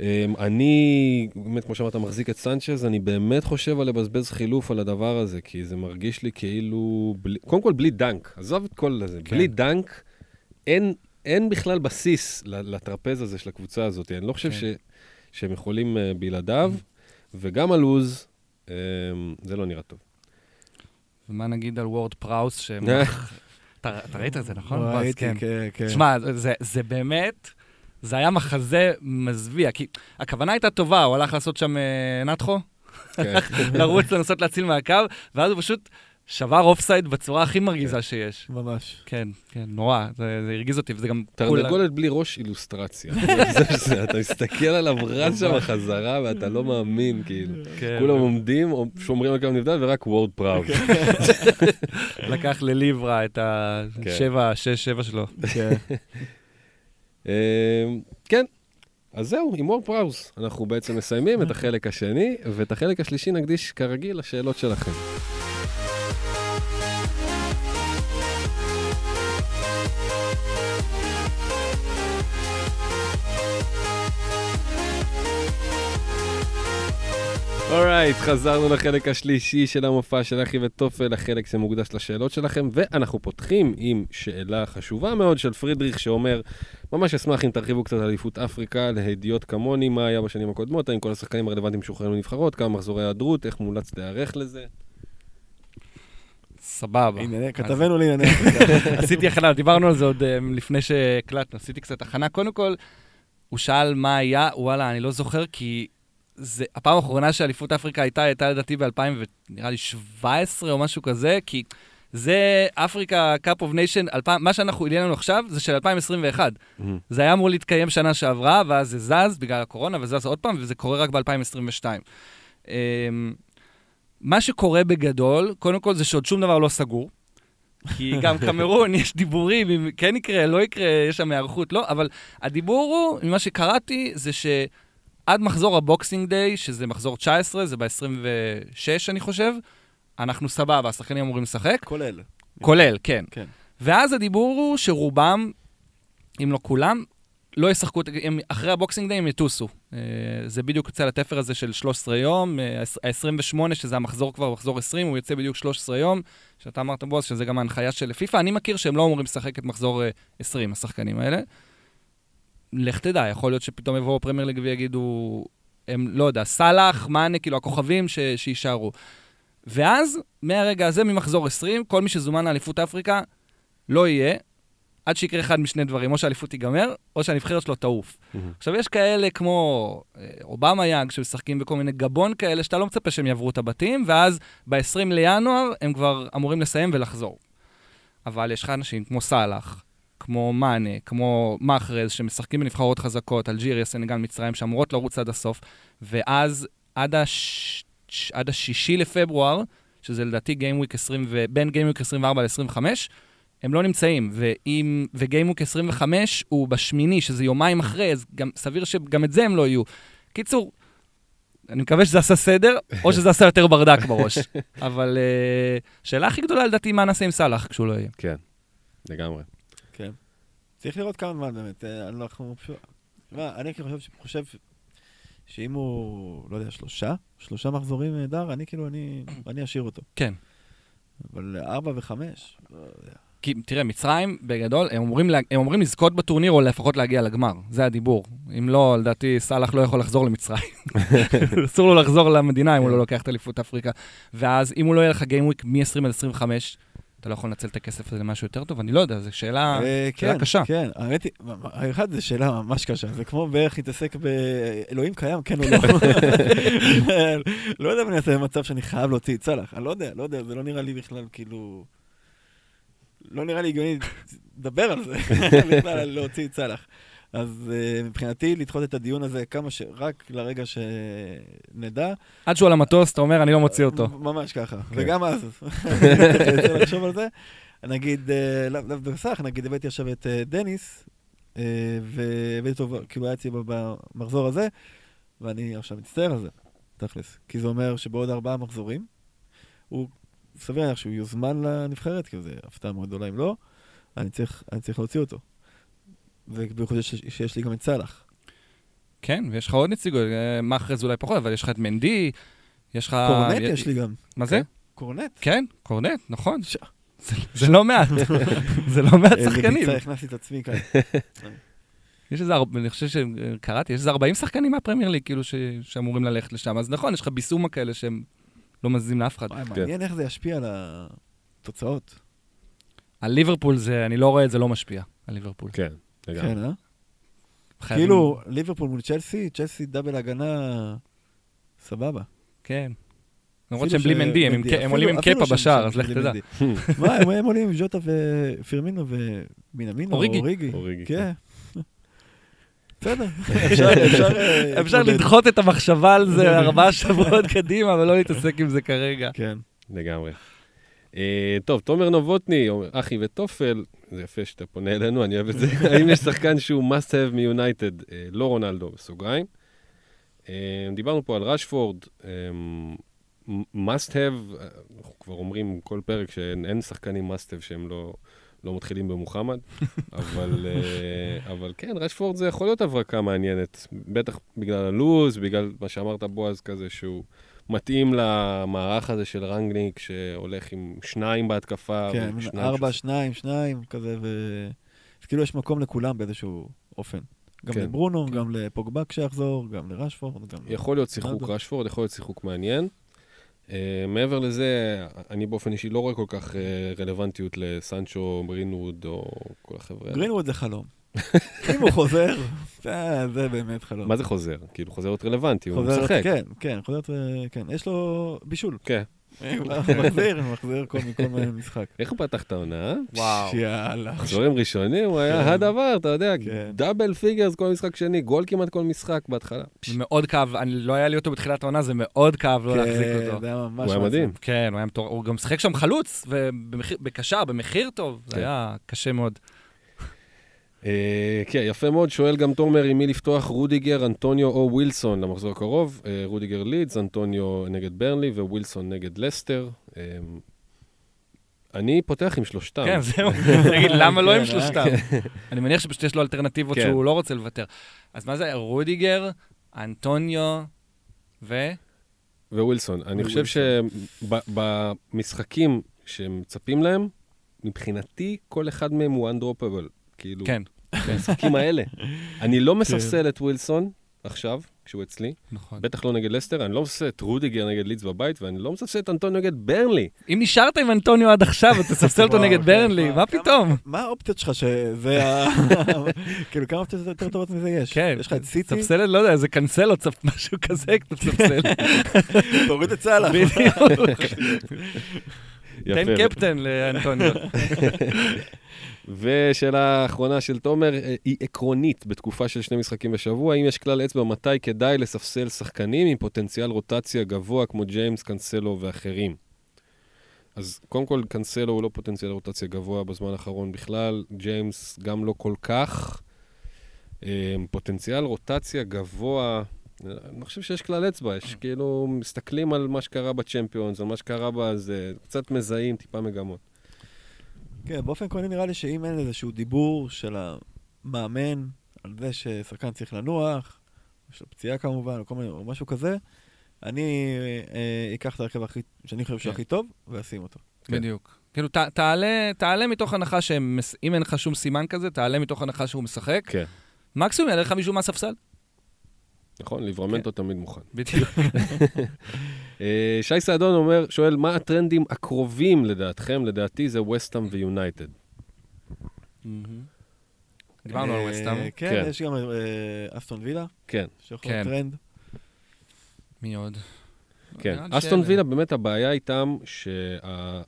אה, אני, באמת, כמו שאמרת, מחזיק את סנצ'ז, אני באמת חושב על לבזבז חילוף על הדבר הזה, כי זה מרגיש לי כאילו... בלי, קודם כל, בלי דנק, עזוב את כל הזה, כן. בלי דנק, אין, אין בכלל בסיס לטרפז הזה של הקבוצה הזאת. אני לא חושב כן. ש, שהם יכולים אה, בלעדיו, וגם הלוז, אה, זה לא נראה טוב. ומה נגיד על וורד פראוס, שהם... אתה אתה ראית את זה, נכון? ראיתי, כן. כן, כן. תשמע, זה, זה באמת, זה היה מחזה מזוויע, כי הכוונה הייתה טובה, הוא הלך לעשות שם אה, נתחו, כן. לרוץ לנסות להציל מהקו, ואז הוא פשוט שבר אופסייד בצורה הכי מרגיזה שיש. ממש. כן, כן, נורא, זה, זה הרגיז אותי, וזה גם... תרנגולת בלי ראש אילוסטרציה. זה שזה, אתה מסתכל עליו רץ שם חזרה ואתה לא מאמין, כאילו. כן, כולם עומדים, או שומרים על כמה נבדל, ורק וורד פראוס. לקח לליברה את כן. השבע, שש, שבע שלו. כן. כן, אז זהו, עם וורד פראוס. אנחנו בעצם מסיימים את החלק השני, ואת החלק השלישי נקדיש כרגיל לשאלות שלכם. אורייט, חזרנו לחלק השלישי של המופע של אחי וטופל, החלק שמוקדש לשאלות שלכם, ואנחנו פותחים עם שאלה חשובה מאוד של פרידריך שאומר, ממש אשמח אם תרחיבו קצת על אליפות אפריקה, להדיוט כמוני, מה היה בשנים הקודמות, האם כל השחקנים הרלוונטיים משוחררים לנבחרות, כמה מחזורי היעדרות, איך מומלץ להיערך לזה. סבבה. ענייני- כתבנו לענייני אפריקה. עשיתי הכנה, דיברנו על זה עוד אה, לפני שהקלטנו, עשיתי קצת הכנה. קודם כל, הוא שאל מה היה, וואלה, אני לא זוכר, כי זה, הפעם האחרונה שאליפות אפריקה הייתה, הייתה לדעתי ב-2000, נראה לי 17 או משהו כזה, כי זה Africa Cup of Nation, מה שאנחנו עניין לנו עכשיו זה של 2021. זה היה אמור להתקיים שנה שעברה, ואז זה זז בגלל הקורונה, וזז עוד פעם, וזה קורה רק ב-2022. אמ, מה שקורה בגדול, קודם כל זה שעוד שום דבר לא סגור. כי גם קמרון, יש דיבורים, אם כן יקרה, לא יקרה, יש שם היערכות, לא, אבל הדיבור הוא, ממה שקראתי, זה שעד מחזור ה Boxing Day, שזה מחזור 19, זה ב-26, אני חושב, אנחנו סבבה, השחקנים אמורים לשחק. כולל. כולל, כן. כן. ואז הדיבור הוא שרובם, אם לא כולם, לא ישחקו, הם, אחרי ה Boxing Day הם יטוסו. אה, זה בדיוק יוצא לתפר הזה של 13 יום, ה-28, שזה המחזור כבר, מחזור 20, הוא יוצא בדיוק 13 יום, שאתה אמרת בועז, שזה גם ההנחיה של פיפ"א. אני מכיר שהם לא אמורים לשחק את מחזור אה, 20, השחקנים האלה. לך תדע, יכול להיות שפתאום יבואו פרמייר ליג ויגידו, הם, לא יודע, סאלח, מאנה, כאילו הכוכבים ש, שיישארו. ואז, מהרגע הזה, ממחזור 20, כל מי שזומן לאליפות אפריקה, לא יהיה, עד שיקרה אחד משני דברים, או שהאליפות תיגמר, או שהנבחרת שלו תעוף. עכשיו, יש כאלה כמו אה, אובמיאנג, שמשחקים בכל מיני גבון כאלה, שאתה לא מצפה שהם יעברו את הבתים, ואז ב-20 לינואר הם כבר אמורים לסיים ולחזור. אבל יש לך אנשים כמו סאלח, כמו מאנה, כמו מחרז, שמשחקים בנבחרות חזקות, אלג'יריה, סנגל, מצרים, שאמורות לרוץ עד הסוף, ואז עד, הש... עד השישי לפברואר, שזה לדעתי גיימוויק 20, ו... בין גיימוויק 24 ל-25, הם לא נמצאים, ואם, וגיימוויק 25 הוא בשמיני, שזה יומיים אחרי, אז גם, סביר שגם את זה הם לא יהיו. קיצור, אני מקווה שזה עשה סדר, או שזה עשה יותר ברדק בראש. אבל uh, השאלה הכי גדולה לדעתי, מה נעשה עם סאלח כשהוא לא יהיה. כן, לגמרי. צריך לראות כמה זמן באמת. אה, אנחנו פשוט... אני כאילו חושב, חושב שאם הוא, לא יודע, שלושה, שלושה מחזורים אה, דר, אני כאילו, אני, אני אשאיר אותו. כן. אבל ארבע וחמש, לא יודע. כי תראה, מצרים, בגדול, הם אומרים, לה- הם אומרים לזכות בטורניר או לפחות להגיע לגמר. זה הדיבור. אם לא, לדעתי, סאלח לא יכול לחזור למצרים. אסור לו לחזור למדינה אם הוא לא לוקח את אליפות אפריקה. ואז אם הוא לא יהיה לך גיימוויק מ-20 עד 25, אתה לא יכול לנצל את הכסף הזה למשהו יותר טוב? אני לא יודע, זו שאלה... אה, שאלה כן, קשה. כן, האמת היא, האחד זו שאלה ממש קשה, זה כמו בערך להתעסק באלוהים קיים, כן או לא. לא יודע אם אני אעשה במצב שאני חייב להוציא את סאלח, אני לא יודע, לא יודע, זה לא נראה לי בכלל כאילו... לא נראה לי הגיוני לדבר על זה, בכלל להוציא את סאלח. אז uh, מבחינתי, לדחות את הדיון הזה כמה ש... רק לרגע שנדע. עד שהוא על המטוס, אתה אומר, אני לא מוציא אותו. ממש ככה. כן. וגם אז, צריך לחשוב על זה. נגיד, אה, לאו לאו בסך, נגיד, הבאתי עכשיו את אה, דניס, והבאתי אותו, כאילו היה אצלי במחזור הזה, ואני עכשיו מצטער על זה, תכלס. כי זה אומר שבעוד ארבעה מחזורים, הוא סביר להניח שהוא יוזמן לנבחרת, כי זה הפתעה מאוד גדולה אם לא, אני צריך, אני צריך להוציא אותו. ובייחוד שיש- שיש לי גם את סאלח. כן, ויש לך עוד נציגות, אה, מאחרז אולי פחות, אבל יש לך את מנדי, יש לך... קורנט י- יש לי גם. מה זה? קורנט. כן, קורנט, נכון. ש- זה- זה לא מעט, זה לא מעט איזה שחקנים. ביצה הכנסתי את עצמי כאן. יש איזה, אני חושב שקראתי, יש איזה 40 שחקנים מהפרמייר ליג, כאילו, ש- שאמורים ללכת לשם. אז נכון, יש לך ביסומה כאלה שהם לא מזיזים לאף אחד. וואי, מעניין איך זה ישפיע על התוצאות. על ליברפול זה, אני לא רואה את זה לא משפיע, על ליברפול. כן. כן, אה? חייבים- כאילו, ליברפול מול צ'לסי, צ'לסי דאבל הגנה, סבבה. כן. למרות שהם בלי מנדי, הם עולים עם קפה שהם- בשער, אז לך תדע. מה, הם- עולים עם ז'וטה ופירמינו ומינמינו, אוריגי. אוריגי. אוריגי, כן. בסדר, אפשר. אה, אפשר. לדחות את המחשבה על זה ארבעה שבועות קדימה, אבל לא להתעסק עם זה כרגע. כן. לגמרי. אה, טוב, תומר נובוטני, אחי וטופל, זה יפה שאתה פונה אלינו, אני אוהב את זה. האם יש שחקן שהוא must have מיונייטד? אה, לא רונלדו, בסוגריים. אה, דיברנו פה על רשפורד, אה, must have, אנחנו כבר אומרים כל פרק שאין אין שחקנים must have שהם לא, לא מתחילים במוחמד, אבל, אבל כן, רשפורד זה יכול להיות הברקה מעניינת, בטח בגלל הלוז, בגלל מה שאמרת, בועז, כזה שהוא... מתאים למערך הזה של רנגניק, שהולך עם שניים בהתקפה. כן, ושניים ארבע, ש- שניים, שניים, כזה, ו... אז כאילו יש מקום לכולם באיזשהו אופן. גם כן. לברונו, גם לפוגבה כשיחזור, גם לרשפורד, גם... יכול להיות שיחוק. רשפורד, יכול להיות שיחוק מעניין. Uh, מעבר לזה, אני באופן אישי לא רואה כל כך uh, רלוונטיות לסנצ'ו, ברינווד או כל החבר'ה. גרינווד זה חלום. אם הוא חוזר, זה זה באמת חלום. מה זה חוזר? כאילו חוזר להיות רלוונטי, הוא חוזר, משחק. כן, כן, חוזר, כן, יש לו בישול. כן. מחזיר, מחזיר כל מכל משחק. איך הוא פתח את העונה? וואו. יאללה. מחזורים ראשונים, הוא היה כן. הדבר, אתה יודע, כן. double figures כל משחק שני, גול כמעט כל משחק בהתחלה. זה מאוד כאב, אני לא היה לי אותו בתחילת העונה, זה מאוד כאב לא להחזיק כן, אותו. זה היה ממש הוא היה מדהים. כן, הוא גם שיחק שם חלוץ, ובקשר, במחיר טוב, זה כן. היה קשה מאוד. אה, כן, יפה מאוד, שואל גם תומר עם מי לפתוח, רודיגר, אנטוניו או ווילסון למחזור הקרוב. אה, רודיגר לידס, אנטוניו נגד ברנלי וווילסון נגד לסטר. אה, אני פותח עם שלושתם. כן, זהו, תגיד, למה לא עם כן? שלושתם? אני מניח שפשוט יש לו אלטרנטיבות כן. שהוא לא רוצה לוותר. אז מה זה, רודיגר, אנטוניו, ו... ווילסון. אני חושב שבמשחקים שמצפים להם, מבחינתי כל אחד מהם הוא אנדרופבל. כאילו, כן, במשחקים האלה. אני לא מספסל את ווילסון עכשיו, כשהוא אצלי. נכון. בטח לא נגד לסטר, אני לא מספסל את רודיגר נגד לידס בבית, ואני לא מספסל את אנטוניו נגד ברנלי. אם נשארת עם אנטוניו עד עכשיו, אתה תספסל אותו נגד כן, ברנלי, מה פתאום? מה האופציות שלך שזה ה... כאילו, כמה אופציות יותר טובות מזה יש? כן, יש לך את סיטי, תספסל, לא יודע, איזה קנסלו, צפ- משהו כזה, אתה תספסל. תוריד את סאלח. בדיוק. תן קפטן לאנטוניו. ושאלה אחרונה של תומר, אה, היא עקרונית בתקופה של שני משחקים בשבוע, האם יש כלל אצבע מתי כדאי לספסל שחקנים עם פוטנציאל רוטציה גבוה כמו ג'יימס, קנסלו ואחרים? אז קודם כל, קנסלו הוא לא פוטנציאל רוטציה גבוה בזמן האחרון בכלל, ג'יימס גם לא כל כך. אה, פוטנציאל רוטציה גבוה, אני חושב שיש כלל אצבע, יש כאילו, מסתכלים על מה שקרה בצ'מפיונס, על מה שקרה בזה, קצת מזהים, טיפה מגמות. כן, באופן עקרוני נראה לי שאם אין איזשהו דיבור של המאמן על זה ששחקן צריך לנוח, יש לו פציעה כמובן, או, כל מיני, או משהו כזה, אני אה, אקח את הרכב הכי, שאני חושב שהוא כן. הכי טוב, ואשים אותו. כן. בדיוק. כאילו, ת- תעלה, תעלה מתוך הנחה שהם, מס- אם אין לך שום סימן כזה, תעלה מתוך הנחה שהוא משחק. כן. מקסימום יעלה לך מישהו מהספסל. נכון, ליברמנטו תמיד מוכן. בדיוק. אה, שי סעדון אומר, שואל, מה הטרנדים הקרובים לדעתכם? לדעתי זה ווסטהאם ויונייטד. דיברנו על אה, ווסטהאם. כן, כן. יש גם אה, אסטון וילה, כן, שיכול להיות כן. טרנד. מי עוד? כן. אסטון. וילה, באמת הבעיה איתם, אה,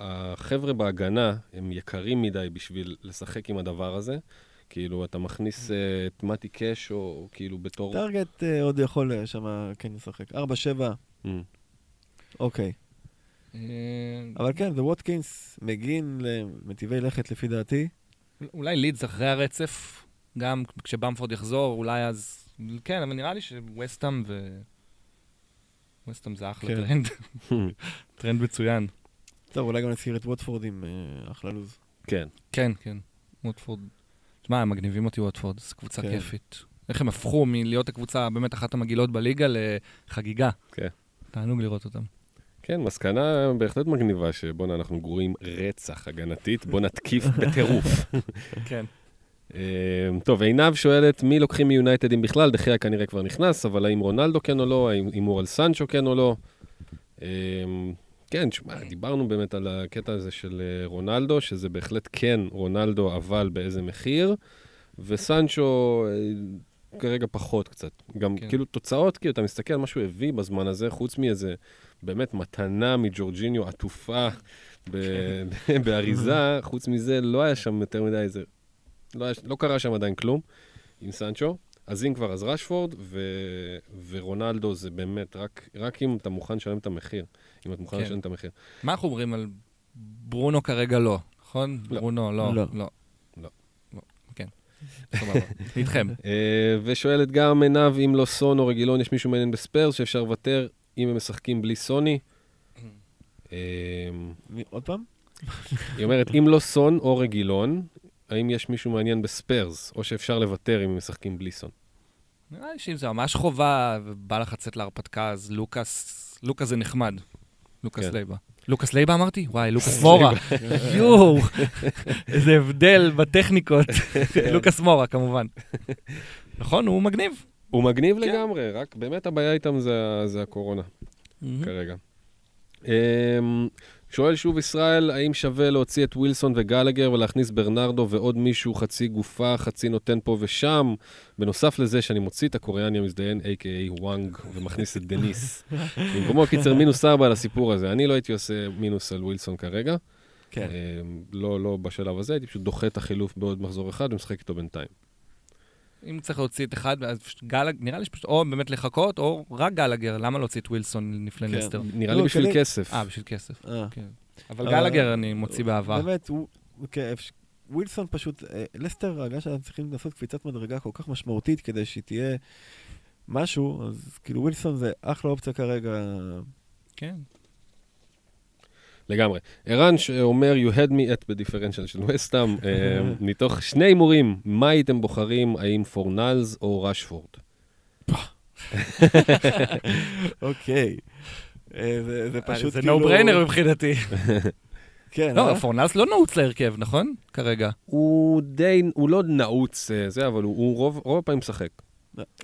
החבר'ה בהגנה הם יקרים מדי בשביל לשחק עם הדבר הזה. כאילו, אתה מכניס אה, את מתי קאש, או כאילו בתור... טארגט אה, עוד יכול אה, שם כן לשחק. 4-7, Mm. אוקיי. אה, אבל כן, זה ווטקינס, מגין למטיבי לכת לפי דעתי. אולי לידס אחרי הרצף, גם כשבמפורד יחזור, אולי אז... כן, אבל נראה לי שווסטהאם ו... ווסטהאם זה אחלה כן. טרנד, טרנד מצוין. טוב, אולי גם נזכיר את ווטפורד עם אה, אחלה לוז. כן. כן, כן, ווטפורד. תשמע, הם מגניבים אותי ווטפורד, זו קבוצה כן. כיפית. איך הם הפכו מלהיות הקבוצה באמת אחת המגעילות בליגה לחגיגה. כן. תענוג לראות אותם. כן, מסקנה בהחלט מגניבה, שבואנה, אנחנו גרועים רצח הגנתית, בוא נתקיף בטירוף. כן. אה, טוב, עינב שואלת, מי לוקחים מיונייטד אם בכלל? דחיה כנראה כבר נכנס, אבל האם רונלדו כן או לא? האם הימור על סנצ'ו כן או לא? אה, כן, תשמע, דיברנו באמת על הקטע הזה של אה, רונלדו, שזה בהחלט כן רונלדו, אבל באיזה מחיר, וסנצ'ו אה, כרגע פחות קצת. גם כן. כאילו תוצאות, כאילו, אתה מסתכל על מה שהוא הביא בזמן הזה, חוץ מאיזה באמת מתנה מג'ורג'יניו עטופה ב- באריזה, חוץ מזה לא היה שם יותר מדי איזה... לא, היה, לא קרה שם עדיין כלום עם סנצ'ו. אז אם כבר, אז רשפורד ו, ורונלדו זה באמת, רק, רק אם אתה מוכן לשלם את המחיר. אם את מוכן כן. לשלם את המחיר. מה אנחנו אומרים על ברונו כרגע לא, נכון? לא. ברונו. לא. לא. לא. איתכם. אה, ושואלת גם עינב, אם לא סון או רגילון, יש מישהו מעניין בספיירס שאפשר לוותר אם הם משחקים בלי סוני? אה, מי- עוד פעם? היא אומרת, אם לא סון או רגילון, האם יש מישהו מעניין בספיירס, או שאפשר לוותר אם הם משחקים בלי סון? נראה לי שאם זה ממש חובה ובא לך לצאת להרפתקה, אז לוקאס, לוקאס זה נחמד. לוקאס כן. לייבה. לוקאס לייבה אמרתי? וואי, לוקאס מורה. יואו, איזה הבדל בטכניקות. לוקאס מורה, כמובן. נכון, הוא מגניב. הוא מגניב כן. לגמרי, רק באמת הבעיה איתם זה, זה הקורונה כרגע. שואל שוב ישראל, האם שווה להוציא את ווילסון וגלגר ולהכניס ברנרדו ועוד מישהו חצי גופה, חצי נותן פה ושם, בנוסף לזה שאני מוציא את הקוריאני המזדיין, a.k.a וואנג, ומכניס את דניס. במקומו קיצר מינוס ארבע על הסיפור הזה. אני לא הייתי עושה מינוס על ווילסון כרגע. כן. אמ, לא, לא בשלב הזה, הייתי פשוט דוחה את החילוף בעוד מחזור אחד ומשחק איתו בינתיים. אם צריך להוציא את אחד, אז פשוט גלג, נראה לי שפשוט או באמת לחכות, או רק גלגר. למה להוציא את ווילסון לפני כן. נסטר? נראה לא, לי בשביל כסף. אה, בשביל כסף. אה. כן. אבל אה, גלגר אני מוציא באהבה. באמת, הוא... כן, ווילסון פשוט, אה, לסטר, ההגנה שלהם צריכים לעשות קפיצת מדרגה כל כך משמעותית כדי שהיא תהיה משהו, אז כאילו ווילסון זה אחלה אופציה כרגע. כן. לגמרי. ערן שאומר, you had me at בדיפרנציאל של וסטאם, מתוך שני הימורים, מה הייתם בוחרים, האם פורנלס או רשפורד? אוקיי. אה, זה- זה פשוט זה כאילו... נו בריינר מבחינתי. כן, לא, אה? פורנלס לא נעוץ להרכב, נכון? כרגע. הוא די, הוא לא נעוץ אה, זה, אבל הוא, הוא רוב, רוב הפעמים משחק.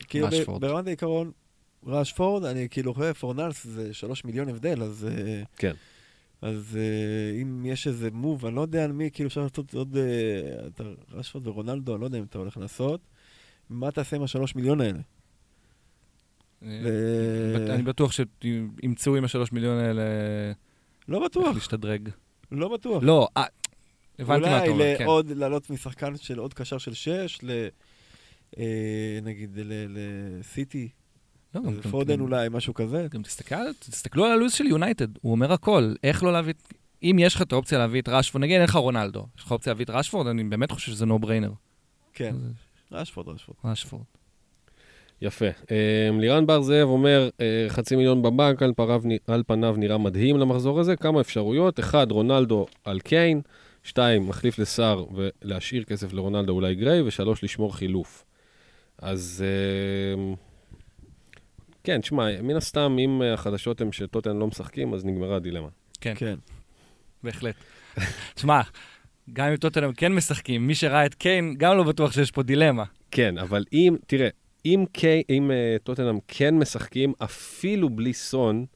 כאילו. ברמת העיקרון, רשפורד, אני כאילו חושב, פורנלס זה שלוש מיליון הבדל, אז... אה, כן. אז אה, אם יש איזה מוב, אני לא יודע על מי, כאילו אפשר לעשות עוד... אה, אתה- רשפורד ורונלדו, אני לא יודע אם אתה הולך לעשות. מה תעשה עם השלוש מיליון האלה? בט- אני בטוח שימצאו עם השלוש מיליון האלה לא איך בטוח, להשתדרג. לא בטוח. לא, אה, הבנתי מה אתה אומר, אולי כן. לעוד, לעלות משחקן של עוד קשר של שש. אה, נגיד ל- לסיטי, לא, גם- גם- פודן גם- אולי, משהו כזה. גם תסתכל, תסתכלו על הלו"ז של יונייטד, הוא אומר הכל, איך לא להביא, אם יש לך את האופציה להביא את רשפורד, נגיד אין לך רונלדו, יש לך אופציה להביא את רשפורד, אני באמת חושב שזה no-brainer. כן, רשפורד, רשפורד. רשפורד. יפה. אה, לירן בר זאב אומר, אה, חצי מיליון בבנק, על, פניו, על פניו נראה מדהים למחזור הזה. כמה אפשרויות? אחד, רונלדו על קיין. שתיים, מחליף לסער ולהשאיר כסף לרונלדו אולי גריי. ושלוש, לשמור חילוף. אז אה, כן, תשמע, מן הסתם, אם אה, החדשות הן שטוטן לא משחקים, אז נגמרה הדילמה. כן, כן. בהחלט. תשמע, גם אם טוטנאם כן משחקים, מי שראה את קיין, גם לא בטוח שיש פה דילמה. כן, אבל אם, תראה, אם, קיי, אם uh, טוטנאם כן משחקים, אפילו בלי סון,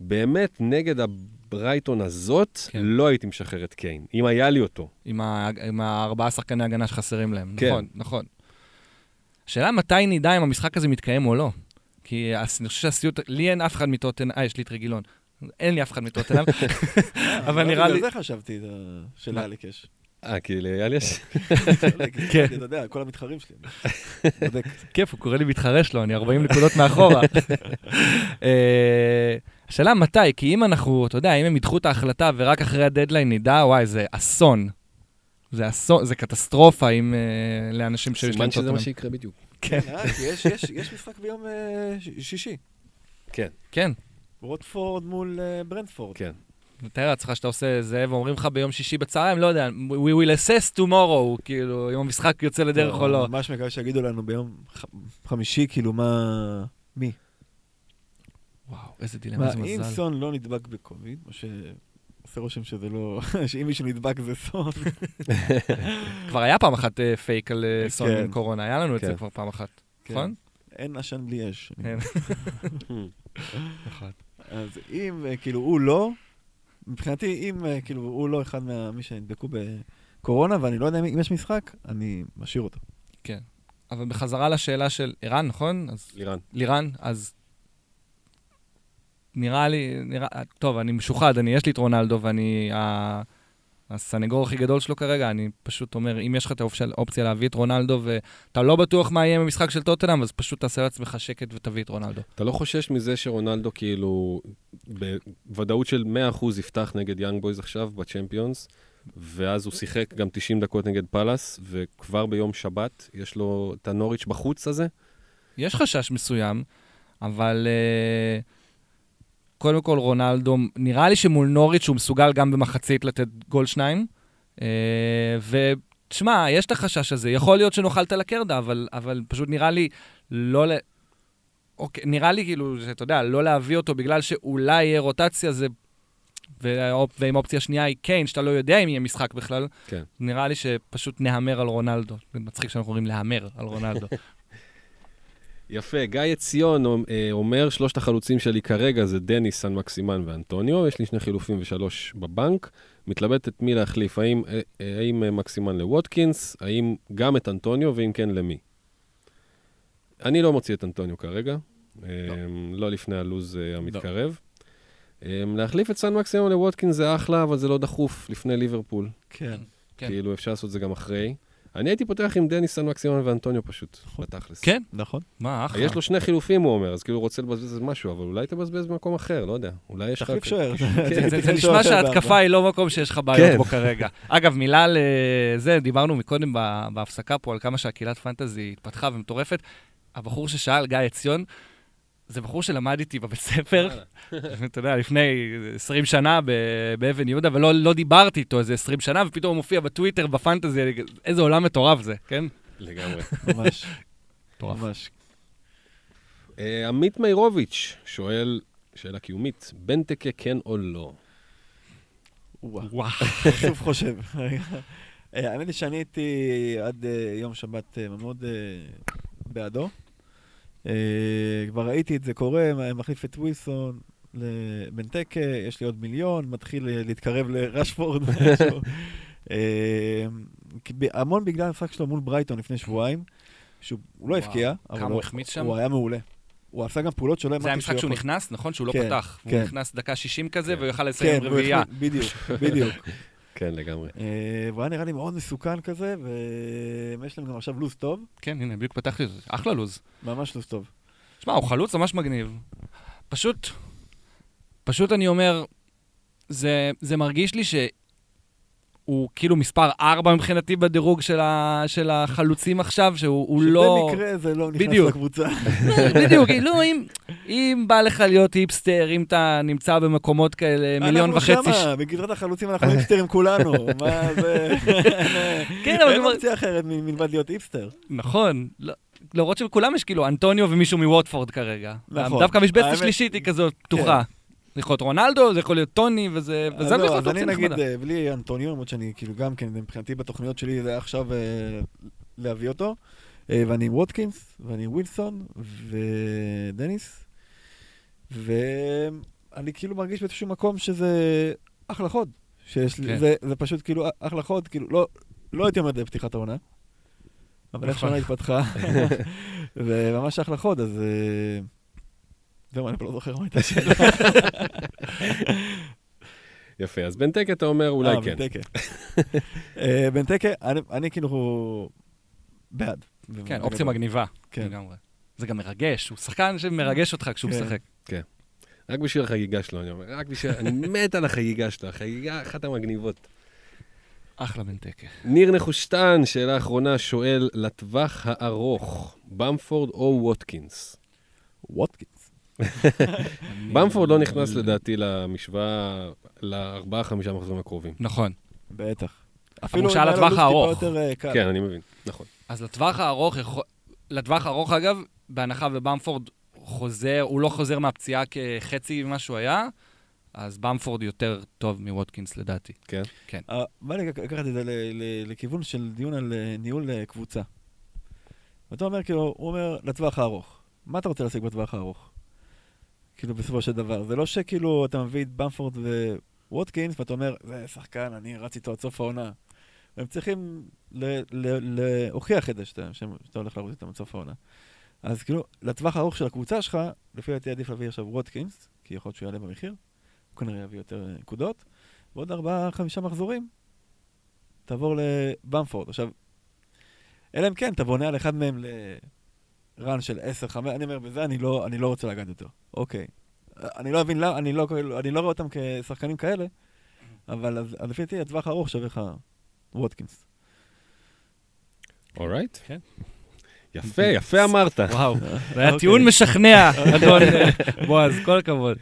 באמת נגד הברייטון הזאת, כן. כן. לא הייתי משחרר את קיין, אם היה לי אותו. עם, ה... עם הארבעה שחקני הגנה שחסרים להם. כן. נכון, נכון. השאלה מתי נדע אם המשחק הזה מתקיים או לא. כי אני חושב שהסיוט, לי אין אף אחד מטוטן, אה, יש לי את רגילון. אין לי אף אחד מטוטנאם, אבל נראה לי... בגלל זה חשבתי שלא היה לי קש. אה, כי לאייל יש? כן. אתה יודע, כל המתחרים שלי. בודק. כיף, הוא קורא לי מתחרה שלו, אני 40 נקודות מאחורה. אה, השאלה מתי, כי אם אנחנו, אתה יודע, אם הם ידחו את ההחלטה ורק אחרי הדדליין נדע, וואי, זה אסון. זה אסון, זה קטסטרופה אם אה, לאנשים שיש סימן להם שזה מה. שיקרה בדיוק. כן. אה, יש- יש- יש משחק ביום אה, ש- שישי. כן, כן. רוטפורד מול אה, ברנדפורד. כן. מתאר לעצמך שאתה עושה זה, ואומרים לך ביום שישי בצהריים, לא יודע, we will assess tomorrow, כאילו, אם המשחק יוצא לדרך או לא. ממש מקווה שיגידו לנו ביום חמישי, כאילו, מה... מי? וואו, איזה מה, דילמה, איזה אם מזל. סון לא נדבק בקוביד, או שעושה רושם שזה לא... שאם מישהו נדבק זה סון. כבר היה פעם אחת אה, פייק על אה, סון כן. עם קורונה, היה לנו את זה כן. כבר פעם אחת, כן. נכון? אין עשן בלי אש. נכון. אז אם אה, כאילו הוא לא, מבחינתי, אם כאילו הוא לא אחד ממי שנדבקו בקורונה, ואני לא יודע אם יש משחק, אני משאיר אותו. אבל בחזרה לשאלה של ערן, נכון? אז לירן. לירן, אז נראה לי, נראה, טוב, אני משוחד, אני, יש לי את רונלדו ואני ה- הסנגור הכי גדול שלו כרגע, אני פשוט אומר, אם יש לך את האופציה, להביא את רונלדו ואתה לא בטוח מה יהיה במשחק של טוטנאם, אז פשוט תעשה לעצמך שקט ותביא את רונלדו. אתה לא חושש מזה שרונלדו כאילו בוודאות של 100% יפתח נגד יאנג בויז עכשיו בצ'מפיונס, ואז הוא שיחק גם 90 דקות נגד פאלאס, וכבר ביום שבת יש לו את הנוריץ' בחוץ הזה? יש חשש מסוים, אבל uh, קודם כל רונלדו, נראה לי שמול נוריץ' הוא מסוגל גם במחצית לתת גול שניים. Uh, ותשמע, יש את החשש הזה, יכול להיות שנאכל את הלקרדה, אבל, אבל פשוט נראה לי לא ל... אוקיי, נראה לי כאילו, שאתה יודע, לא להביא אותו בגלל שאולי יהיה רוטציה, זה... והאופ... ואם אופציה שנייה היא קיין, שאתה לא יודע אם יהיה משחק בכלל, כן. נראה לי שפשוט נהמר על רונלדו. זה מצחיק שאנחנו קוראים להמר על רונלדו. יפה, גיא עציון אה, אומר, שלושת החלוצים שלי כרגע זה דניס, סן מקסימן ואנטוניו, יש לי שני חילופים ושלוש בבנק. מתלבט את מי להחליף, האם, אה, אה, האם מקסימן לווטקינס, האם גם את אנטוניו, ואם כן, למי. אני לא מוציא את אנטוניו כרגע, לא, לא לפני הלו"ז המתקרב. אה, להחליף את סן מקסימן לווטקינס זה אחלה, אבל זה לא דחוף לפני ליברפול. כן. כן. כאילו, אפשר לעשות את זה גם אחרי. אני הייתי פותח עם דניס, סן מקסימן ואנטוניו פשוט, בתכלס. כן? נכון. מה, אחלה. יש לו שני חילופים, הוא אומר, אז כאילו הוא רוצה לבזבז איזה משהו, אבל אולי תבזבז במקום אחר, לא יודע. אולי יש לך... תחליף שוער. זה- זה- נשמע שההתקפה. היא לא מקום שיש לך בעיות כן. בו כרגע. אגב, מילה לזה, דיברנו מקודם בהפסקה פה על כמה שהקהילת פנטזי התפתחה ומטורפת. הבחור ששאל, גיא עציון, זה בחור שלמד איתי בבית ספר, אתה יודע, לפני 20 שנה באבן יהודה, ולא לא דיברתי איתו איזה 20 שנה, ופתאום הוא מופיע בטוויטר, בפנטזי, איזה עולם מטורף זה, כן? לגמרי. ממש. מטורף. ממש. אה, עמית מאירוביץ' שואל, שאלה קיומית, בנטקה כן או לא? וואו. שוב חושב. אה, האמת היא שאני הייתי עד אה, יום שבת מאוד בעדו. אה, כבר ראיתי את זה קורה, מחליף את ווילסון לבנטקה, יש לי עוד מיליון, מתחיל אה, להתקרב לרשפורד. משהו. אה, המון בגלל המשחק שלו מול ברייטון לפני שבועיים, שהוא הוא לא הבקיע, אבל הוא- היה מעולה. הוא עשה גם פעולות שלא זה האמנתי המשחק שהוא. נכנס, נכון? שהוא לא כן, פתח. הוא כן. נכנס דקה 60 כזה, כן. והוא יכל לסיים רביעייה. בדיוק, בדיוק. כן, לגמרי. אה, והוא היה נראה לי מאוד מסוכן כזה, ויש להם גם עכשיו לו"ז טוב, כן, הנה, בדיוק פתחתי את זה. אחלה לוז. ממש לו"ז טוב. שמע, הוא חלוץ ממש מגניב. פשוט, פשוט אני אומר, זה, זה מרגיש לי שהוא כאילו מספר 4 מבחינתי בדירוג של, ה, של החלוצים עכשיו, שהוא הוא לא... שבמקרה זה לא נכנס בדיוק. לקבוצה. בדיוק, כאילו, אם, אם בא לך להיות היפסטר, אם אתה נמצא במקומות כאלה, מיליון וחצי... אנחנו שמה, בגזרת החלוצים אנחנו היפסטרים כולנו. מה זה... כן, אבל אין אופציה אחרת מלבד להיות היפסטר. נכון. לא- למרות שלכולם יש כאילו אנטוניו ומישהו מווטפורד כרגע. נכון. דווקא המשבצת השלישית היא כזאת פתוחה. זה יכול להיות רונלדו, זה יכול להיות טוני, וזה אז וזה לא, אז אני נגיד, נחמדה. אה, בלי אנטוניו, למרות שאני כאילו גם כן, מבחינתי בתוכניות שלי זה עכשיו אה, להביא אותו. אה, ואני עם ווטקינס, ואני עם ווילסון, ודניס. ואני כאילו מרגיש באיזשהו מקום שזה אחלה חוד. שיש לי, כן. זה, זה פשוט כאילו אחלה חוד, כאילו לא, לא הייתי אומר את זה בפתיחת העונה. אבל איך נכון. שנה התפתחה, וממש אחלה חוד, אז... זהו, אני לא זוכר מה הייתה השאלה. יפה, אז בנטקה אתה אומר אולי אה, כן. אה, בנטקה, אני- אני כאילו בעד. כן, אופציה מגניבה. כן. לגמרי. זה גם מרגש, הוא שחקן שמרגש אותך כשהוא כן. משחק. רק בשביל החגיגה שלו, אני אומר, רק בשביל... אני מת על החגיגה שלו, החגיגה אחת המגניבות. אחלה בנטקה. ניר נחושתן, שאלה אחרונה, שואל, לטווח הארוך, במפורד או ווטקינס? ווטקינס. במפורד לא נכנס לדעתי למשוואה לארבעה, חמישה מחזורים הקרובים. נכון. בטח. הוא אפילו שאל לטווח לו"ז טיפה הארוך. יותר, אה. כן, אני מבין, נכון. אז לטווח הארוך, לטווח הארוך אגב, בהנחה ובמפורד חוזר, הוא לא חוזר מהפציעה כחצי ממה שהוא היה, אז במפורד יותר טוב מווטקינס לדעתי. אה, בא לי לק- לקחת את זה ל- ל- לכיוון של דיון על אה, ניהול קבוצה. ואתה אומר, כאילו, הוא אומר, לטווח הארוך. מה אתה רוצה להשיג בטווח הארוך? כאילו, בסופו של דבר. זה לא שכאילו אתה מביא את במפורד וווטקינס, ואתה אומר, זה שחקן, אני רץ איתו עד סוף העונה. הם צריכים ל- ל- להוכיח את זה שאתה, שאתה הולך לרוץ איתם עד סוף העונה. אז כאילו, לטווח הארוך של הקבוצה שלך, לפי דעתי עדיף להביא עכשיו ווטקינס, כי יכול להיות שהוא יעלה במחיר, הוא כנראה יביא יותר אה, נקודות, ועוד ארבעה, חמישה מחזורים, תעבור לבמפורד. עכשיו, אלא אם כן, אתה בונה על אחד מהם לרן של 10-5, אני אומר, בזה אני לא, אני לא רוצה לגעת אותו. אוקיי. אני לא מבין למה, אני לא, אני לא רואה אותם כשחקנים כאלה, אבל אז, אז לפי דעתי, הטווח הארוך שווה לך ווטקינס. אורייט? כן. יפה, יפה אמרת. וואו, זה היה אוקיי. טיעון משכנע, אדון אה, בועז, כל הכבוד.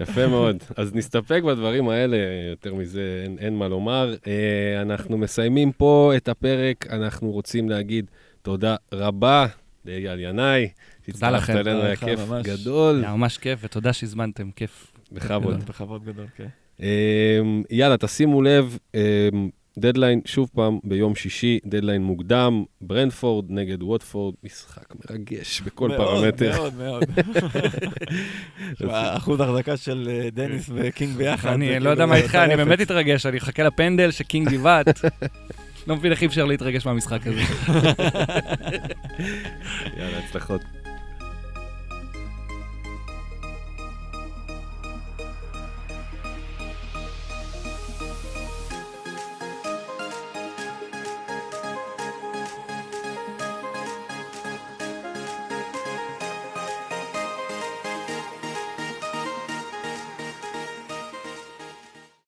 יפה מאוד. אז נסתפק בדברים האלה, יותר מזה אין, אין מה לומר. אה, אנחנו מסיימים פה את הפרק, אנחנו רוצים להגיד תודה רבה לאייל ינאי. תודה לכם. שהצטרפת אלינו, תודה היה כיף ממש. גדול, היה ממש כיף, ותודה שהזמנתם, כיף. בכבוד. בכבוד גדול, כן. אה, יאללה, תשימו לב, אה, דדליין, שוב פעם, ביום שישי, דדליין מוקדם, ברנטפורד נגד ווטפורד, משחק מרגש בכל מאוד, פרמטר. מאוד, מאוד. תשמע, אחוז החזקה של אה, דניס וקינג ביחד. אני כאילו לא יודע מה איתך, אני. באמת אתרגש, אני אחכה לפנדל שקינג גיבט. לא מבין איך אי אפשר להתרגש מהמשחק הזה. יאללה, הצלחות.